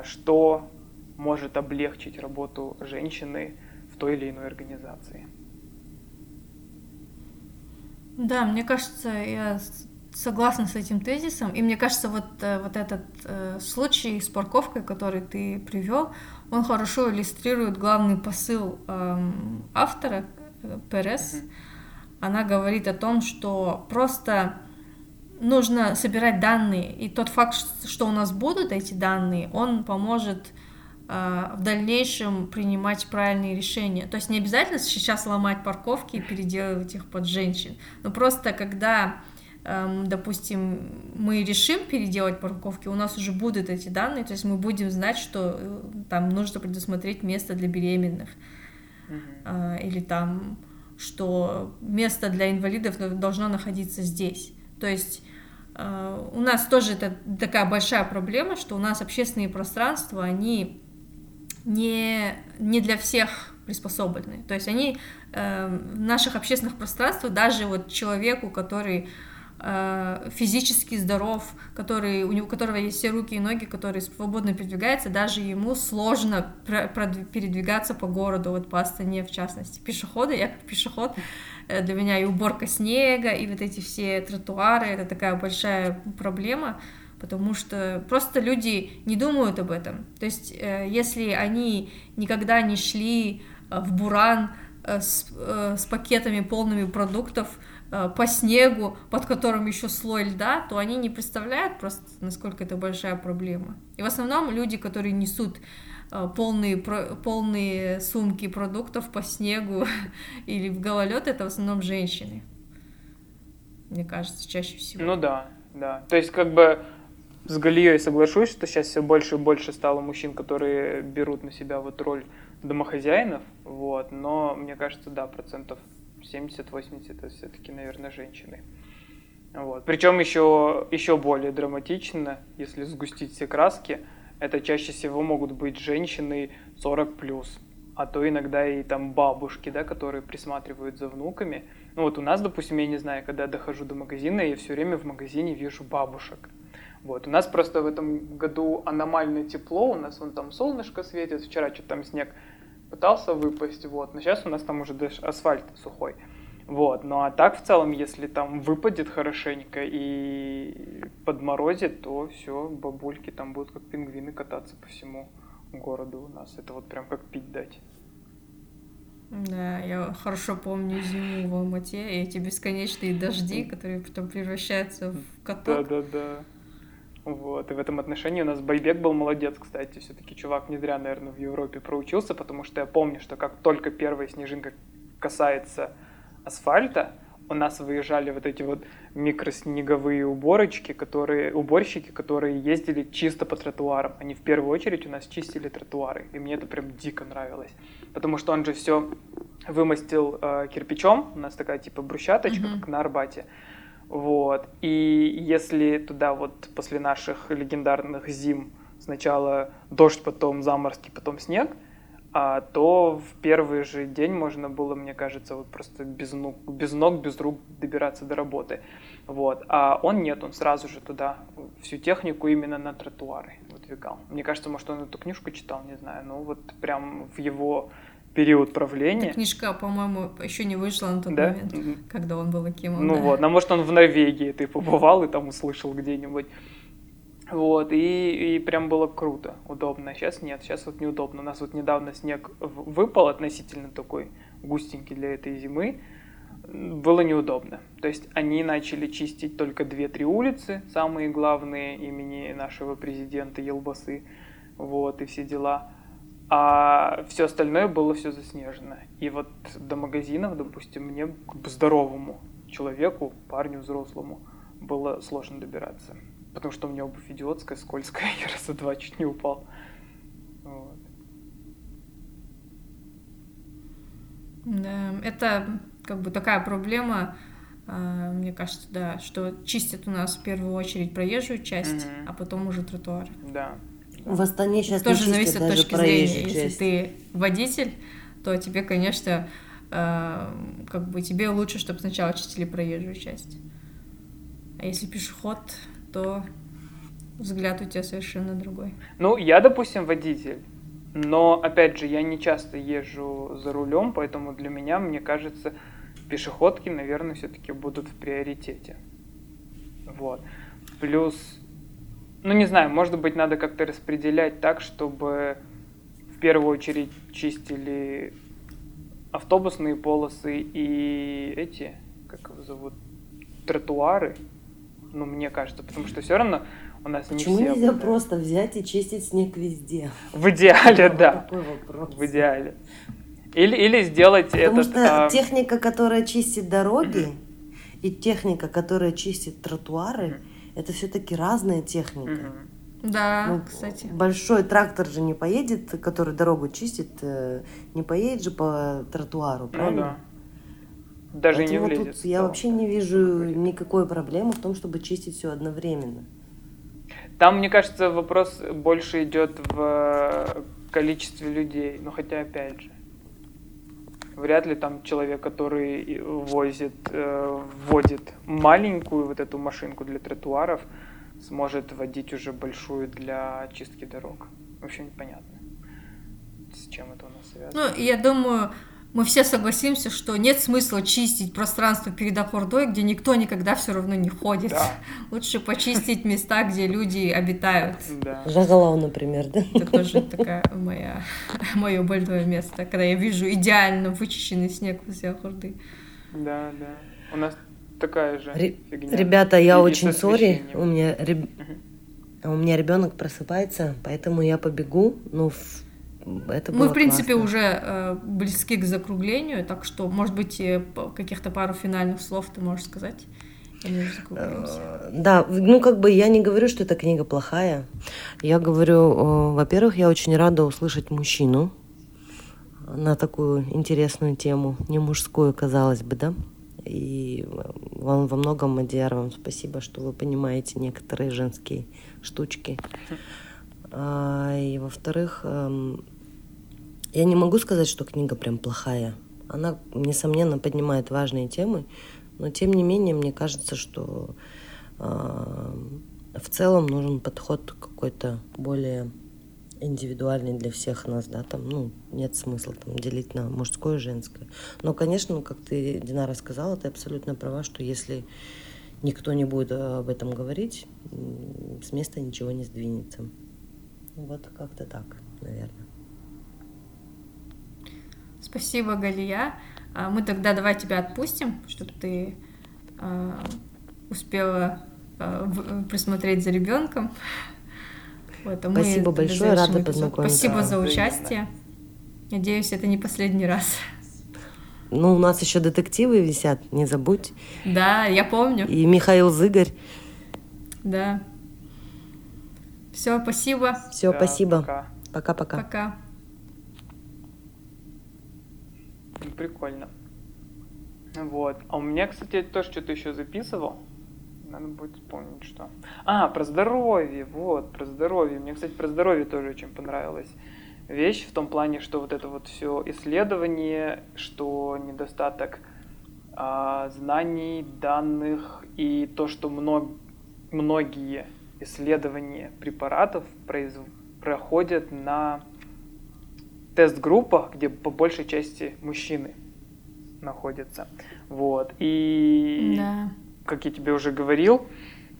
что может облегчить работу женщины в той или иной организации. Да, мне кажется, я согласна с этим тезисом. И мне кажется, вот, э, вот этот э, случай с парковкой, который ты привел, он хорошо иллюстрирует главный посыл эм, автора э, Перес. Мгм. Она говорит о том, что просто нужно собирать данные, и тот факт, что у нас будут эти данные, он поможет э, в дальнейшем принимать правильные решения. То есть не обязательно сейчас ломать парковки и переделывать их под женщин, но просто когда, эм, допустим, мы решим переделать парковки, у нас уже будут эти данные, то есть мы будем знать, что э, там нужно предусмотреть место для беременных а, или там, что место для инвалидов должно находиться здесь. То есть у нас тоже это такая большая проблема, что у нас общественные пространства, они не, не для всех приспособлены. То есть они э, в наших общественных пространствах, даже вот человеку, который э, физически здоров, который, у него, у которого есть все руки и ноги, который свободно передвигается, даже ему сложно передвигаться по городу, вот по Астане в частности. Пешеходы, я как пешеход, э, для меня и уборка снега, и вот эти все тротуары, это такая большая проблема, потому что просто люди не думают об этом. То есть, э, если они никогда не шли в Буран с, с пакетами полными продуктов по снегу, под которым еще слой льда, то они не представляют просто, насколько это большая проблема. И в основном люди, которые несут э, полные, полные сумки продуктов по снегу или в гололед, это в основном женщины. Мне кажется, чаще всего. Ну да, да. То есть как бы с Галией соглашусь, что сейчас все больше и больше стало мужчин, которые берут на себя вот роль домохозяинов, вот, но мне кажется, да, процентов 70-80 это все-таки, наверное, женщины. Вот. Причем еще, еще более драматично, если сгустить все краски, это чаще всего могут быть женщины 40 плюс, а то иногда и там бабушки, да, которые присматривают за внуками. Ну вот у нас, допустим, я не знаю, когда дохожу до магазина, я все время в магазине вижу бабушек. Вот. У нас просто в этом году аномально тепло, у нас вон там солнышко светит, вчера что-то там снег пытался выпасть, вот, но сейчас у нас там уже даже асфальт сухой. Вот, ну а так в целом, если там выпадет хорошенько и подморозит, то все, бабульки там будут как пингвины кататься по всему городу у нас. Это вот прям как пить дать. Да, я хорошо помню зиму в Алмате, и эти бесконечные дожди, которые потом превращаются в каток. Да-да-да. Вот, и в этом отношении у нас Байбек был молодец, кстати, все-таки чувак не зря, наверное, в Европе проучился, потому что я помню, что как только первая снежинка касается асфальта, у нас выезжали вот эти вот микроснеговые уборочки, которые, уборщики, которые ездили чисто по тротуарам. Они в первую очередь у нас чистили тротуары, и мне это прям дико нравилось. Потому что он же все вымостил э, кирпичом, у нас такая типа брусчаточка, mm-hmm. как на Арбате. Вот. И если туда вот после наших легендарных зим сначала дождь, потом заморозки, потом снег, а, то в первый же день можно было, мне кажется, вот просто без ног, без ног, без рук добираться до работы. Вот. А он нет, он сразу же туда всю технику именно на тротуары выдвигал. Мне кажется, может, он эту книжку читал, не знаю, ну вот прям в его период правления. Эта книжка, по-моему, еще не вышла на тот да? момент, mm-hmm. когда он был Акимом. Ну да. вот, а может он в Норвегии ты побывал и там услышал где-нибудь. Вот, и, и прям было круто, удобно. Сейчас нет, сейчас вот неудобно. У нас вот недавно снег выпал относительно такой густенький для этой зимы. Было неудобно. То есть они начали чистить только 2-3 улицы, самые главные имени нашего президента Елбасы, вот, и все дела. А все остальное было все заснежено. И вот до магазинов, допустим, мне, как бы здоровому человеку, парню взрослому, было сложно добираться потому что у меня обувь идиотская, скользкая, я раза два чуть не упал. Вот. Да, это как бы такая проблема, а, мне кажется, да, что чистят у нас в первую очередь проезжую часть, mm-hmm. а потом уже тротуар. Да. В Астане сейчас тоже зависит от точки зрения. Часть. Если ты водитель, то тебе, конечно, а, как бы тебе лучше, чтобы сначала чистили проезжую часть. А если пешеход, то взгляд у тебя совершенно другой. Ну, я, допустим, водитель, но, опять же, я не часто езжу за рулем, поэтому для меня, мне кажется, пешеходки, наверное, все-таки будут в приоритете. Вот. Плюс, ну, не знаю, может быть, надо как-то распределять так, чтобы в первую очередь чистили автобусные полосы и эти, как его зовут, тротуары, ну, мне кажется, потому что все равно у нас Почему не все... нельзя просто взять и чистить снег везде? В идеале, да. В идеале. Или, или сделать Потому этот... что а... техника, которая чистит дороги, и техника, которая чистит тротуары, это все-таки разная техника. Да, ну, кстати. Большой трактор же не поедет, который дорогу чистит, э, не поедет же по тротуару, правильно? Ну, да. Даже Поэтому не влезет. Тут я вообще не вижу никакой проблемы в том, чтобы чистить все одновременно. Там, мне кажется, вопрос больше идет в количестве людей. Но хотя, опять же, вряд ли там человек, который возит, э, вводит маленькую вот эту машинку для тротуаров, сможет водить уже большую для чистки дорог. Вообще непонятно, с чем это у нас связано. Ну, я думаю, мы все согласимся, что нет смысла чистить пространство перед Ахурдой, где никто никогда все равно не ходит. Да. Лучше почистить места, где люди обитают. Да. Жагалау, например, да? Это тоже такая моя, мое больное место, когда я вижу идеально вычищенный снег возле Ахурды. Да, да. У нас такая же Ре- фигня. Ребята, я очень сори, у меня реб... у меня ребенок просыпается, поэтому я побегу, ну в это Мы, в принципе, классно. уже э, близки к закруглению, так что, может быть, каких-то пару финальных слов ты можешь сказать? Э, да, ну как бы я не говорю, что эта книга плохая. Я говорю, э, во-первых, я очень рада услышать мужчину на такую интересную тему, не мужскую, казалось бы, да. И вам во многом, Мадиар, вам спасибо, что вы понимаете некоторые женские штучки. А, и во-вторых, эм, я не могу сказать, что книга прям плохая. Она, несомненно, поднимает важные темы, но тем не менее, мне кажется, что э, в целом нужен подход какой-то более индивидуальный для всех нас, да, там, ну, нет смысла там делить на мужское и женское. Но, конечно, как ты, Динара, сказала, ты абсолютно права, что если никто не будет об этом говорить, с места ничего не сдвинется. Вот как-то так, наверное. Спасибо, Галия. А, мы тогда давай тебя отпустим, чтобы ты а, успела а, присмотреть за ребенком. Вот, а Спасибо большое, рада познакомиться. Спасибо за участие. Надеюсь, это не последний раз. Ну, у нас еще детективы висят, не забудь. Да, я помню. И Михаил Зыгорь. Да. Все, спасибо. Все, да, спасибо. Пока-пока. Пока. Ну, прикольно. Вот. А у меня, кстати, тоже что-то еще записывал. Надо будет вспомнить, что. А, про здоровье. Вот, про здоровье. Мне, кстати, про здоровье тоже очень понравилась вещь в том плане, что вот это вот все исследование, что недостаток а, знаний, данных и то, что много, многие исследования препаратов произ, проходят на тест-группах, где по большей части мужчины находятся. Вот. И, да. как я тебе уже говорил,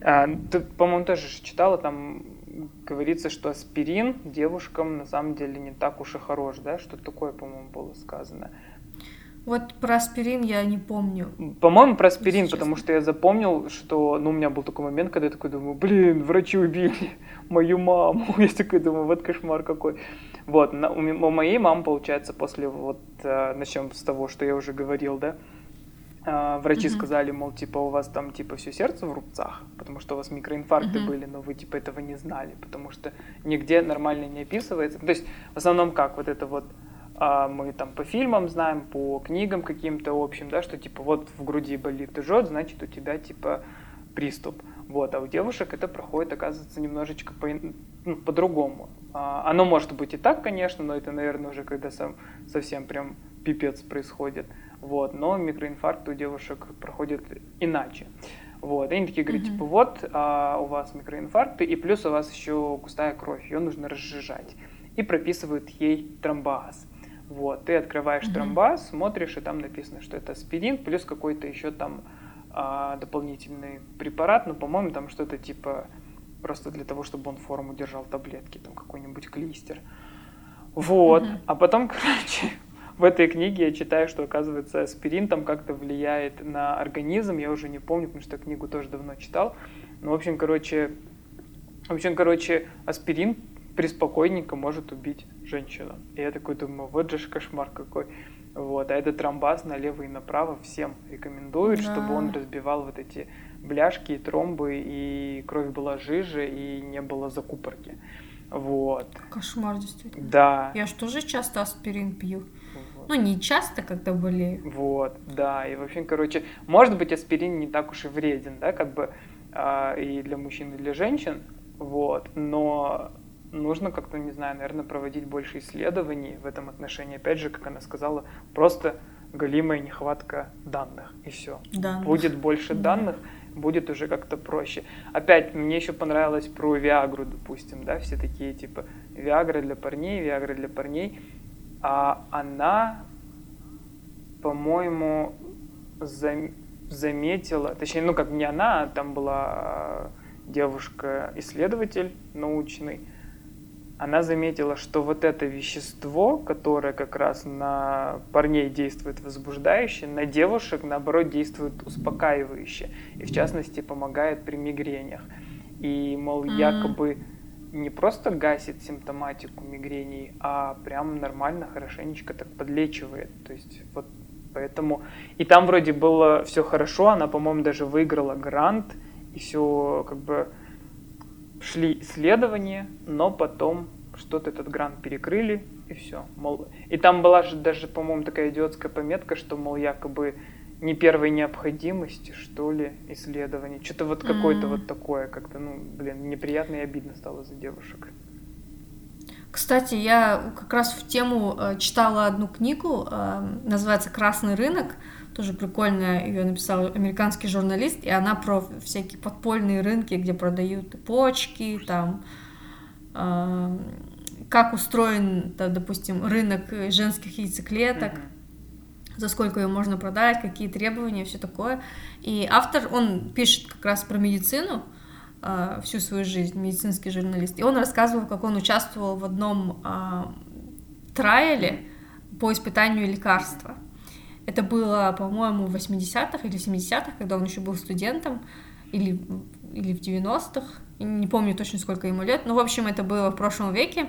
а, ты, по-моему, тоже читала, там говорится, что аспирин девушкам на самом деле не так уж и хорош, да? Что такое, по-моему, было сказано. Вот про аспирин я не помню. По-моему, про аспирин, потому что я запомнил, что, ну, у меня был такой момент, когда я такой думаю, блин, врачи убили мою маму. Я такой думаю, вот кошмар какой. Вот, на, у, у моей мамы, получается, после вот, э, начнем с того, что я уже говорил, да, э, врачи mm-hmm. сказали, мол, типа, у вас там, типа, все сердце в рубцах, потому что у вас микроинфаркты mm-hmm. были, но вы, типа, этого не знали, потому что нигде нормально не описывается. То есть, в основном как, вот это вот, мы там по фильмам знаем, по книгам каким-то общим, да, что типа вот в груди болит и жжет, значит у тебя типа приступ. Вот, а у девушек это проходит, оказывается, немножечко по, ну, по-другому. А, оно может быть и так, конечно, но это, наверное, уже когда сам, совсем прям пипец происходит. Вот, но микроинфаркт у девушек проходит иначе. Вот, и они такие говорят, mm-hmm. типа, вот, а, у вас микроинфаркты, и плюс у вас еще густая кровь, ее нужно разжижать. И прописывают ей тромбоаз. Вот, ты открываешь mm-hmm. тромбаз, смотришь, и там написано, что это аспирин, плюс какой-то еще там а, дополнительный препарат, но, по-моему, там что-то типа просто для того, чтобы он форму держал таблетки, там какой-нибудь клистер. Вот, mm-hmm. а потом, короче, в этой книге я читаю, что, оказывается, аспирин там как-то влияет на организм, я уже не помню, потому что книгу тоже давно читал, ну, в общем, короче, в общем, короче, аспирин преспокойненько может убить женщину. И я такой думаю, вот же кошмар какой. Вот, а этот тромбаз налево и направо всем рекомендуют, да. чтобы он разбивал вот эти бляшки и тромбы, и кровь была жиже, и не было закупорки. Вот. Кошмар, действительно. Да. Я же тоже часто аспирин пью. Вот. Ну, не часто, когда болею. Вот, да. И, в общем, короче, может быть, аспирин не так уж и вреден, да, как бы э, и для мужчин, и для женщин, вот, но нужно как-то, не знаю, наверное, проводить больше исследований в этом отношении. Опять же, как она сказала, просто галимая нехватка данных, и все. Данных. Будет больше данных, будет уже как-то проще. Опять, мне еще понравилось про Виагру, допустим, да, все такие, типа, Виагра для парней, Виагра для парней. А она, по-моему, зам заметила, точнее, ну, как не она, а там была девушка-исследователь научный, она заметила, что вот это вещество, которое как раз на парней действует возбуждающе, на девушек, наоборот, действует успокаивающе. И, в частности, помогает при мигрениях. И, мол, mm-hmm. якобы не просто гасит симптоматику мигрений, а прям нормально, хорошенечко так подлечивает. То есть вот поэтому... И там вроде было все хорошо, она, по-моему, даже выиграла грант, и все как бы шли исследования, но потом что-то этот грант перекрыли, и все. Мол, и там была же даже, по-моему, такая идиотская пометка, что, мол, якобы не первой необходимости, что ли, исследование. Что-то вот какое-то mm-hmm. вот такое, как-то, ну, блин, неприятно и обидно стало за девушек. Кстати, я как раз в тему э, читала одну книгу, э, называется «Красный рынок», тоже прикольная, ее написал американский журналист, и она про всякие подпольные рынки, где продают почки, там, э, как устроен, там, допустим, рынок женских яйцеклеток, mm-hmm. за сколько ее можно продать, какие требования, все такое. И автор, он пишет как раз про медицину, э, всю свою жизнь, медицинский журналист, и он рассказывал, как он участвовал в одном э, трайле, по испытанию лекарства. Это было, по-моему, в 80-х или 70-х, когда он еще был студентом, или, или в 90-х, не помню точно, сколько ему лет, но, в общем, это было в прошлом веке,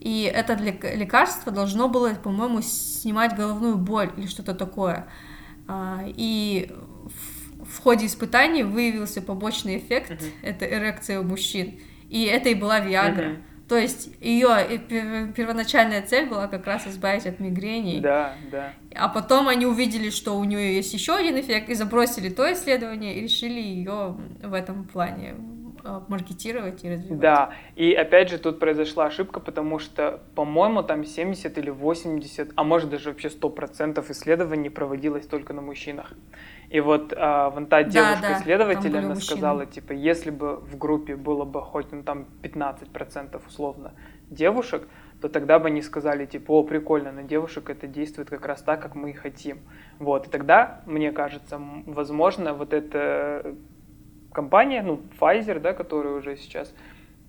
и это лекарство должно было, по-моему, снимать головную боль или что-то такое. А, и в ходе испытаний выявился побочный эффект, uh-huh. это эрекция у мужчин, и это и была Виагра. Uh-huh. То есть ее первоначальная цель была как раз избавить от мигрени. Да, да. А потом они увидели, что у нее есть еще один эффект, и забросили то исследование и решили ее в этом плане маркетировать и развивать. Да, и опять же тут произошла ошибка, потому что, по-моему, там 70 или 80, а может даже вообще 100% исследований проводилось только на мужчинах. И вот а, вон та девушка-исследователь, да, да, она сказала, типа, если бы в группе было бы хоть ну, там 15% условно девушек, то тогда бы они сказали, типа, о, прикольно, на девушек это действует как раз так, как мы и хотим. Вот, и тогда, мне кажется, возможно, вот эта компания, ну, Pfizer, да, которая уже сейчас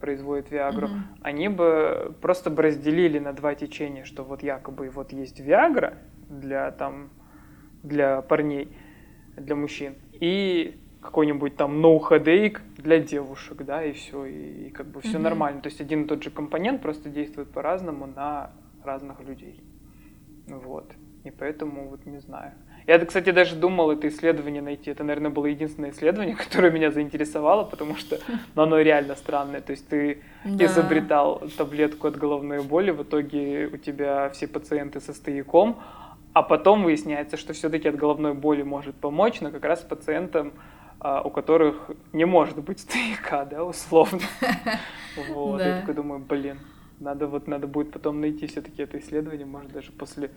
производит Виагру, mm-hmm. они бы просто бы разделили на два течения, что вот якобы вот есть Виагра для там для парней, для мужчин, и какой-нибудь там no headache для девушек, да, и все, и, и как бы все mm-hmm. нормально. То есть один и тот же компонент просто действует по-разному на разных людей. Вот. И поэтому вот не знаю. Я, кстати, даже думал это исследование найти. Это, наверное, было единственное исследование, которое меня заинтересовало, потому что ну, оно реально странное. То есть ты да. изобретал таблетку от головной боли, в итоге у тебя все пациенты со стояком, а потом выясняется, что все-таки от головной боли может помочь, но как раз пациентам, а, у которых не может быть стояка, да, условно. Вот, я такой думаю, блин, надо вот, надо будет потом найти все-таки это исследование, может даже после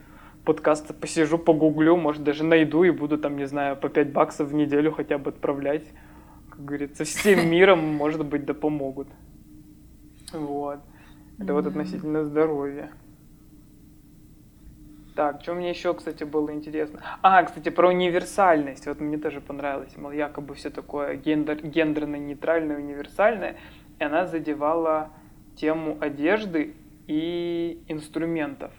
подкаста посижу, погуглю, может даже найду и буду там, не знаю, по 5 баксов в неделю хотя бы отправлять. Как говорится, всем миром, может быть, да помогут. Вот. Это вот относительно здоровья. Так, что мне еще, кстати, было интересно? А, кстати, про универсальность. Вот мне тоже понравилось. Мол, якобы все такое гендер, гендерно-нейтральное, универсальное. И она задевала тему одежды и инструментов.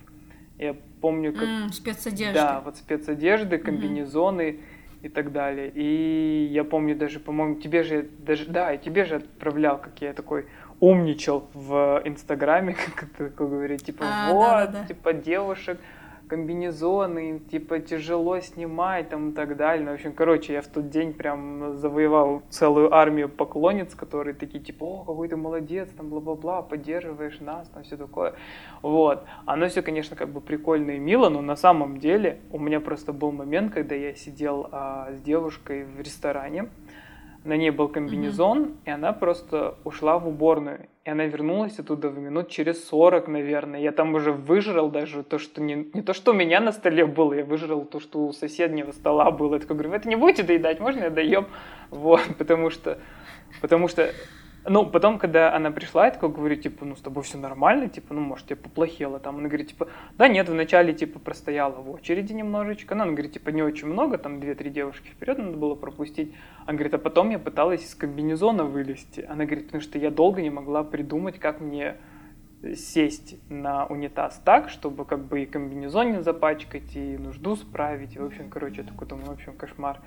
Я помню, как... Mm, спецодежды. Да, вот спецодежды, комбинезоны mm-hmm. и так далее. И я помню даже, по-моему, тебе же даже... Да, и тебе же отправлял, как я такой умничал в Инстаграме, как это говорить, типа, а, вот, да, да, да. типа, девушек комбинезоны, типа тяжело снимать там и так далее. Ну, в общем, короче, я в тот день прям завоевал целую армию поклонниц, которые такие типа, о, какой ты молодец, там бла-бла-бла, поддерживаешь нас, там все такое. Вот. Оно все, конечно, как бы прикольно и мило, но на самом деле у меня просто был момент, когда я сидел а, с девушкой в ресторане, на ней был комбинезон, mm-hmm. и она просто ушла в уборную. И она вернулась оттуда в минут через 40, наверное. Я там уже выжрал даже то, что не, не то, что у меня на столе было, я выжрал то, что у соседнего стола было. Я такой говорю, вы это не будете доедать, можно я доем? Вот, потому что, потому что ну, потом, когда она пришла, я такой говорю, типа, ну, с тобой все нормально, типа, ну, может, тебе поплохело там. Она говорит, типа, да нет, вначале, типа, простояла в очереди немножечко. Ну, она говорит, типа, не очень много, там, две-три девушки вперед надо было пропустить. Она говорит, а потом я пыталась из комбинезона вылезти. Она говорит, потому что я долго не могла придумать, как мне сесть на унитаз так, чтобы как бы и комбинезон не запачкать, и нужду справить. И, в общем, короче, такой думаю, в общем, кошмар.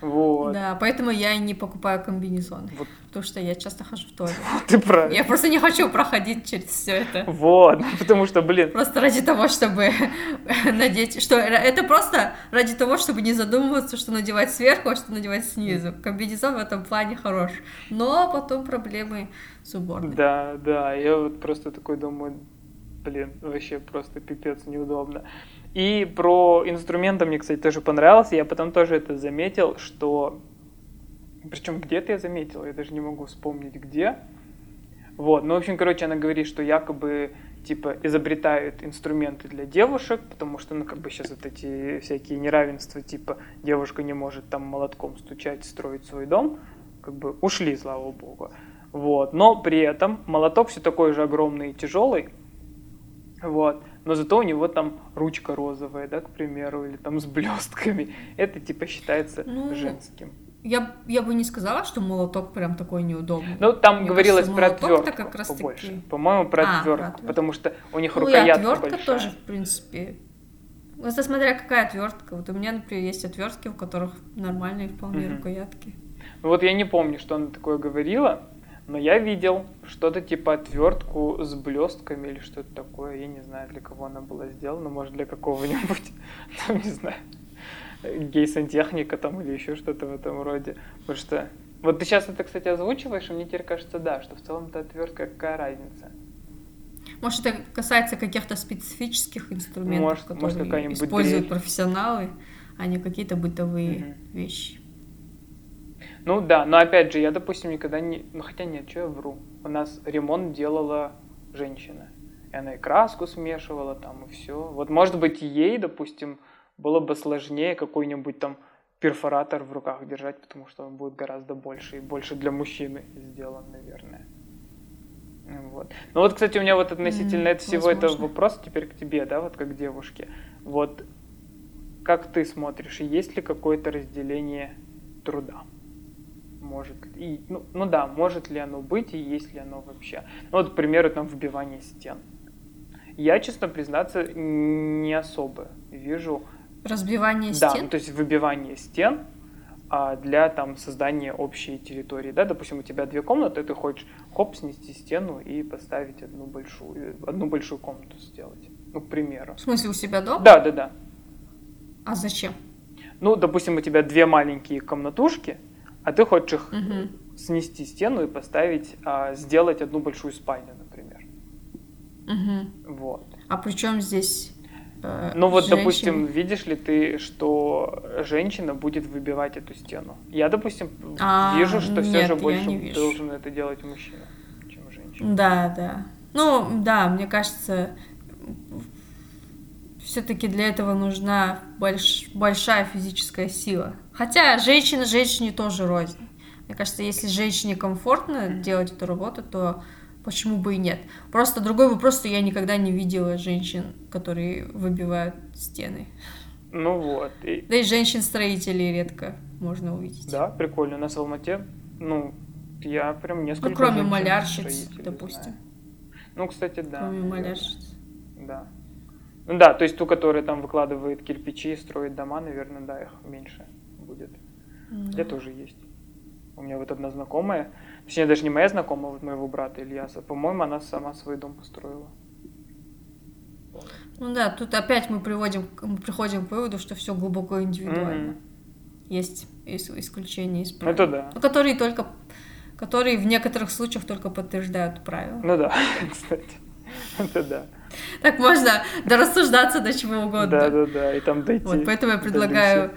Вот. Да, поэтому я и не покупаю комбинезон. Вот. Потому что я часто хожу в туалет. Ты прав. Я просто не хочу проходить через все это. Вот, потому что, блин. Просто ради того, чтобы надеть... Что это просто ради того, чтобы не задумываться, что надевать сверху, а что надевать снизу. Комбинезон в этом плане хорош. Но потом проблемы с уборной. Да, да. Я вот просто такой думаю, блин, вообще просто пипец неудобно. И про инструменты мне, кстати, тоже понравилось. Я потом тоже это заметил, что... Причем где-то я заметил, я даже не могу вспомнить где. Вот, ну, в общем, короче, она говорит, что якобы, типа, изобретают инструменты для девушек, потому что, ну, как бы сейчас вот эти всякие неравенства, типа, девушка не может там молотком стучать, строить свой дом, как бы ушли, слава богу. Вот, но при этом молоток все такой же огромный и тяжелый, вот но зато у него там ручка розовая, да, к примеру, или там с блестками. Это типа считается ну, женским. Я, я бы не сказала, что молоток прям такой неудобный. Ну, там Мне говорилось про отвертку как раз побольше. Таки... По-моему, про а, отвертку, потому что у них ну, рукоятка отвертка большая. тоже, в принципе, Вот смотря какая отвертка. Вот у меня, например, есть отвертки, у которых нормальные вполне Мгм. рукоятки. Ну вот я не помню, что она такое говорила, но я видел что-то типа отвертку с блестками или что-то такое. Я не знаю, для кого она была сделана, может для какого-нибудь, там, не знаю, гей-сантехника там или еще что-то в этом роде. Потому что вот ты сейчас это, кстати, озвучиваешь, и мне теперь кажется, да, что в целом это отвертка, какая разница. Может, это касается каких-то специфических инструментов, Может- может, которые какая-нибудь используют дрель. профессионалы, а не какие-то бытовые Мгм. вещи. Ну да, но опять же, я, допустим, никогда не... Ну хотя нет, что я вру. У нас ремонт делала женщина. И она и краску смешивала там, и все. Вот может быть ей, допустим, было бы сложнее какой-нибудь там перфоратор в руках держать, потому что он будет гораздо больше и больше для мужчины сделан, наверное. Вот. Ну вот, кстати, у меня вот относительно это всего этого возможно. вопрос теперь к тебе, да, вот как девушке. Вот как ты смотришь, есть ли какое-то разделение труда? Может и, ну, ну да, может ли оно быть и есть ли оно вообще? Ну вот, к примеру, там вбивание стен. Я, честно признаться, не особо вижу Разбивание да, стен? ну, то есть выбивание стен а, для там создания общей территории. Да, допустим, у тебя две комнаты, ты хочешь хоп снести стену и поставить одну большую, одну большую комнату сделать. Ну, к примеру. В смысле, у себя дома? Да, да, да. А зачем? Ну, допустим, у тебя две маленькие комнатушки, а ты хочешь их Мгм. снести стену и поставить, а, сделать одну большую спальню, например. Мгм. Вот. А при чем здесь э, Ну вот, женщины? допустим, видишь ли ты, что женщина будет выбивать эту стену? Я, допустим, А, вижу, что все нет, же я больше должен это делать мужчина, чем женщина. Да, да. Ну, да, мне кажется, все-таки для этого нужна больш- большая физическая сила. Хотя женщина женщине тоже рознь. Мне кажется, если женщине комфортно делать эту работу, то почему бы и нет? Просто другой вопрос, что я никогда не видела женщин, которые выбивают стены. Ну вот. и- Да и женщин-строителей редко можно увидеть. да, прикольно. У нас в Алмате, ну, я прям несколько Ну, кроме малярщиц, допустим. знаю. Ну, кстати, да. Кроме малярщиц. Да. Ну да, то есть ту, которая там выкладывает кирпичи, строит дома, наверное, да, их меньше будет. Да. Я тоже есть. У меня вот одна знакомая, точнее, даже не моя знакомая, вот моего брата Ильяса, по-моему, она сама свой дом построила. Ну да, тут опять мы приводим, мы приходим к выводу, что все глубоко индивидуально. Мгм. Есть ис- исключения из Ну, правил. Это да. Ну, которые только, которые в некоторых случаях только подтверждают правила. Ну да, кстати. Это да. Так можно дорассуждаться до чего угодно. Да, да, да. И там дойти. Вот, поэтому я предлагаю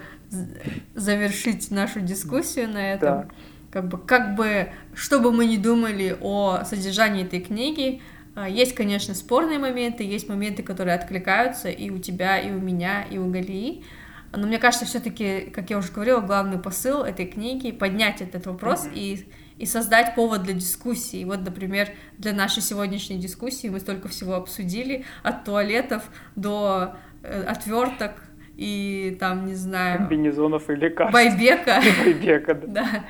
завершить нашу дискуссию на этом. Да. Как бы, как бы, что бы мы ни думали о содержании этой книги, а, есть, конечно, спорные моменты, есть моменты, которые откликаются и у тебя, и у меня, и у Галии. Но мне кажется, все-таки, как я уже говорила, главный посыл этой книги поднять этот вопрос Мгм. и, и создать повод для дискуссии. Вот, например, для нашей сегодняшней дискуссии мы столько всего обсудили, от туалетов до э, отверток и там, не знаю, Комбинезонов и лекарств. байбека. Байбека, да. Да.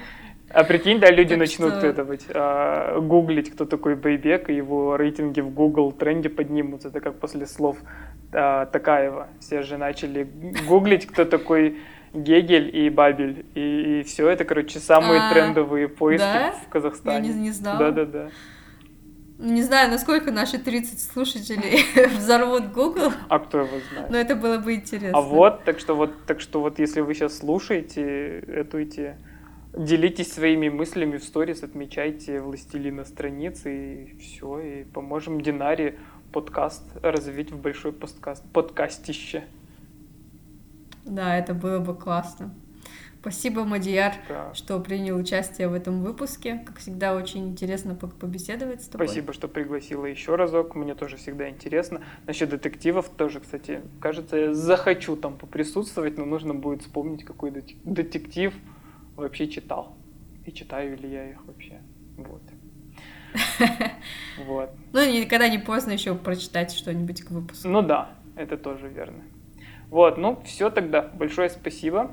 А прикинь, да, люди Так начнут что- это вот, а, гуглить, кто такой Бейбек, и его рейтинги в Google тренде поднимутся. Это как после слов а, Такаева. Все же начали гуглить, кто такой Гегель и Бабель. И, все это, короче, самые А, трендовые поиски да? в Казахстане. Я не- не знала. Да-да-да. Не знаю, насколько наши 30 слушателей взорвут Google, А кто его знает? но это было бы интересно. А вот, так что вот, так что вот, если вы сейчас слушаете эту эти, делитесь своими мыслями в сторис, отмечайте властелина страницы и все, и поможем Динаре подкаст развить в большой подкаст, подкастище. Да, это было бы классно. Спасибо, Мадияр, Да. что принял участие в этом выпуске. Как всегда, очень интересно по- побеседовать с тобой. Спасибо, что пригласила еще разок. Мне тоже всегда интересно. Насчет детективов тоже, кстати, кажется, я захочу там поприсутствовать, но нужно будет вспомнить, какой дет- детектив вообще читал. И читаю ли я их вообще. Вот. Вот. Ну, никогда не поздно еще прочитать что-нибудь к выпуску. Ну да, это тоже верно. Вот, ну все тогда. Большое спасибо,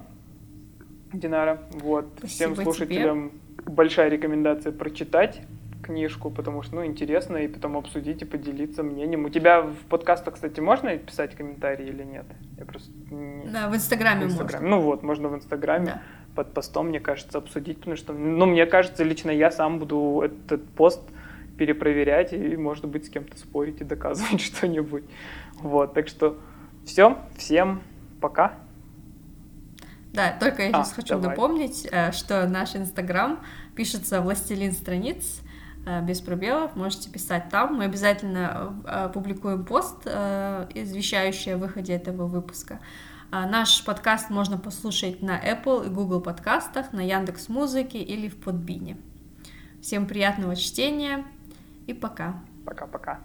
Динара. Вот, всем Спасибо слушателям большая рекомендация прочитать книжку, потому что, ну, интересно, и потом обсудить и поделиться мнением. У тебя в подкастах, кстати, можно писать комментарии или нет? Я просто не... Да, в Инстаграме, в Инстаграме. можно. Ну вот, можно в Инстаграме да. под постом, мне кажется, обсудить, потому что, ну, мне кажется, лично я сам буду этот пост перепроверять и, может быть, с кем-то спорить и доказывать что-нибудь. Вот, так что все, всем пока. Да, только я сейчас а, хочу давай. напомнить, э, что наш Инстаграм пишется «Властелин страниц», э, без пробелов, можете писать там. Мы обязательно э, публикуем пост, извещающий о выходе этого выпуска. Наш подкаст можно послушать на Apple и Google подкастах, на Яндекс Музыке или в Подбине. Всем приятного чтения и пока. Пока-пока.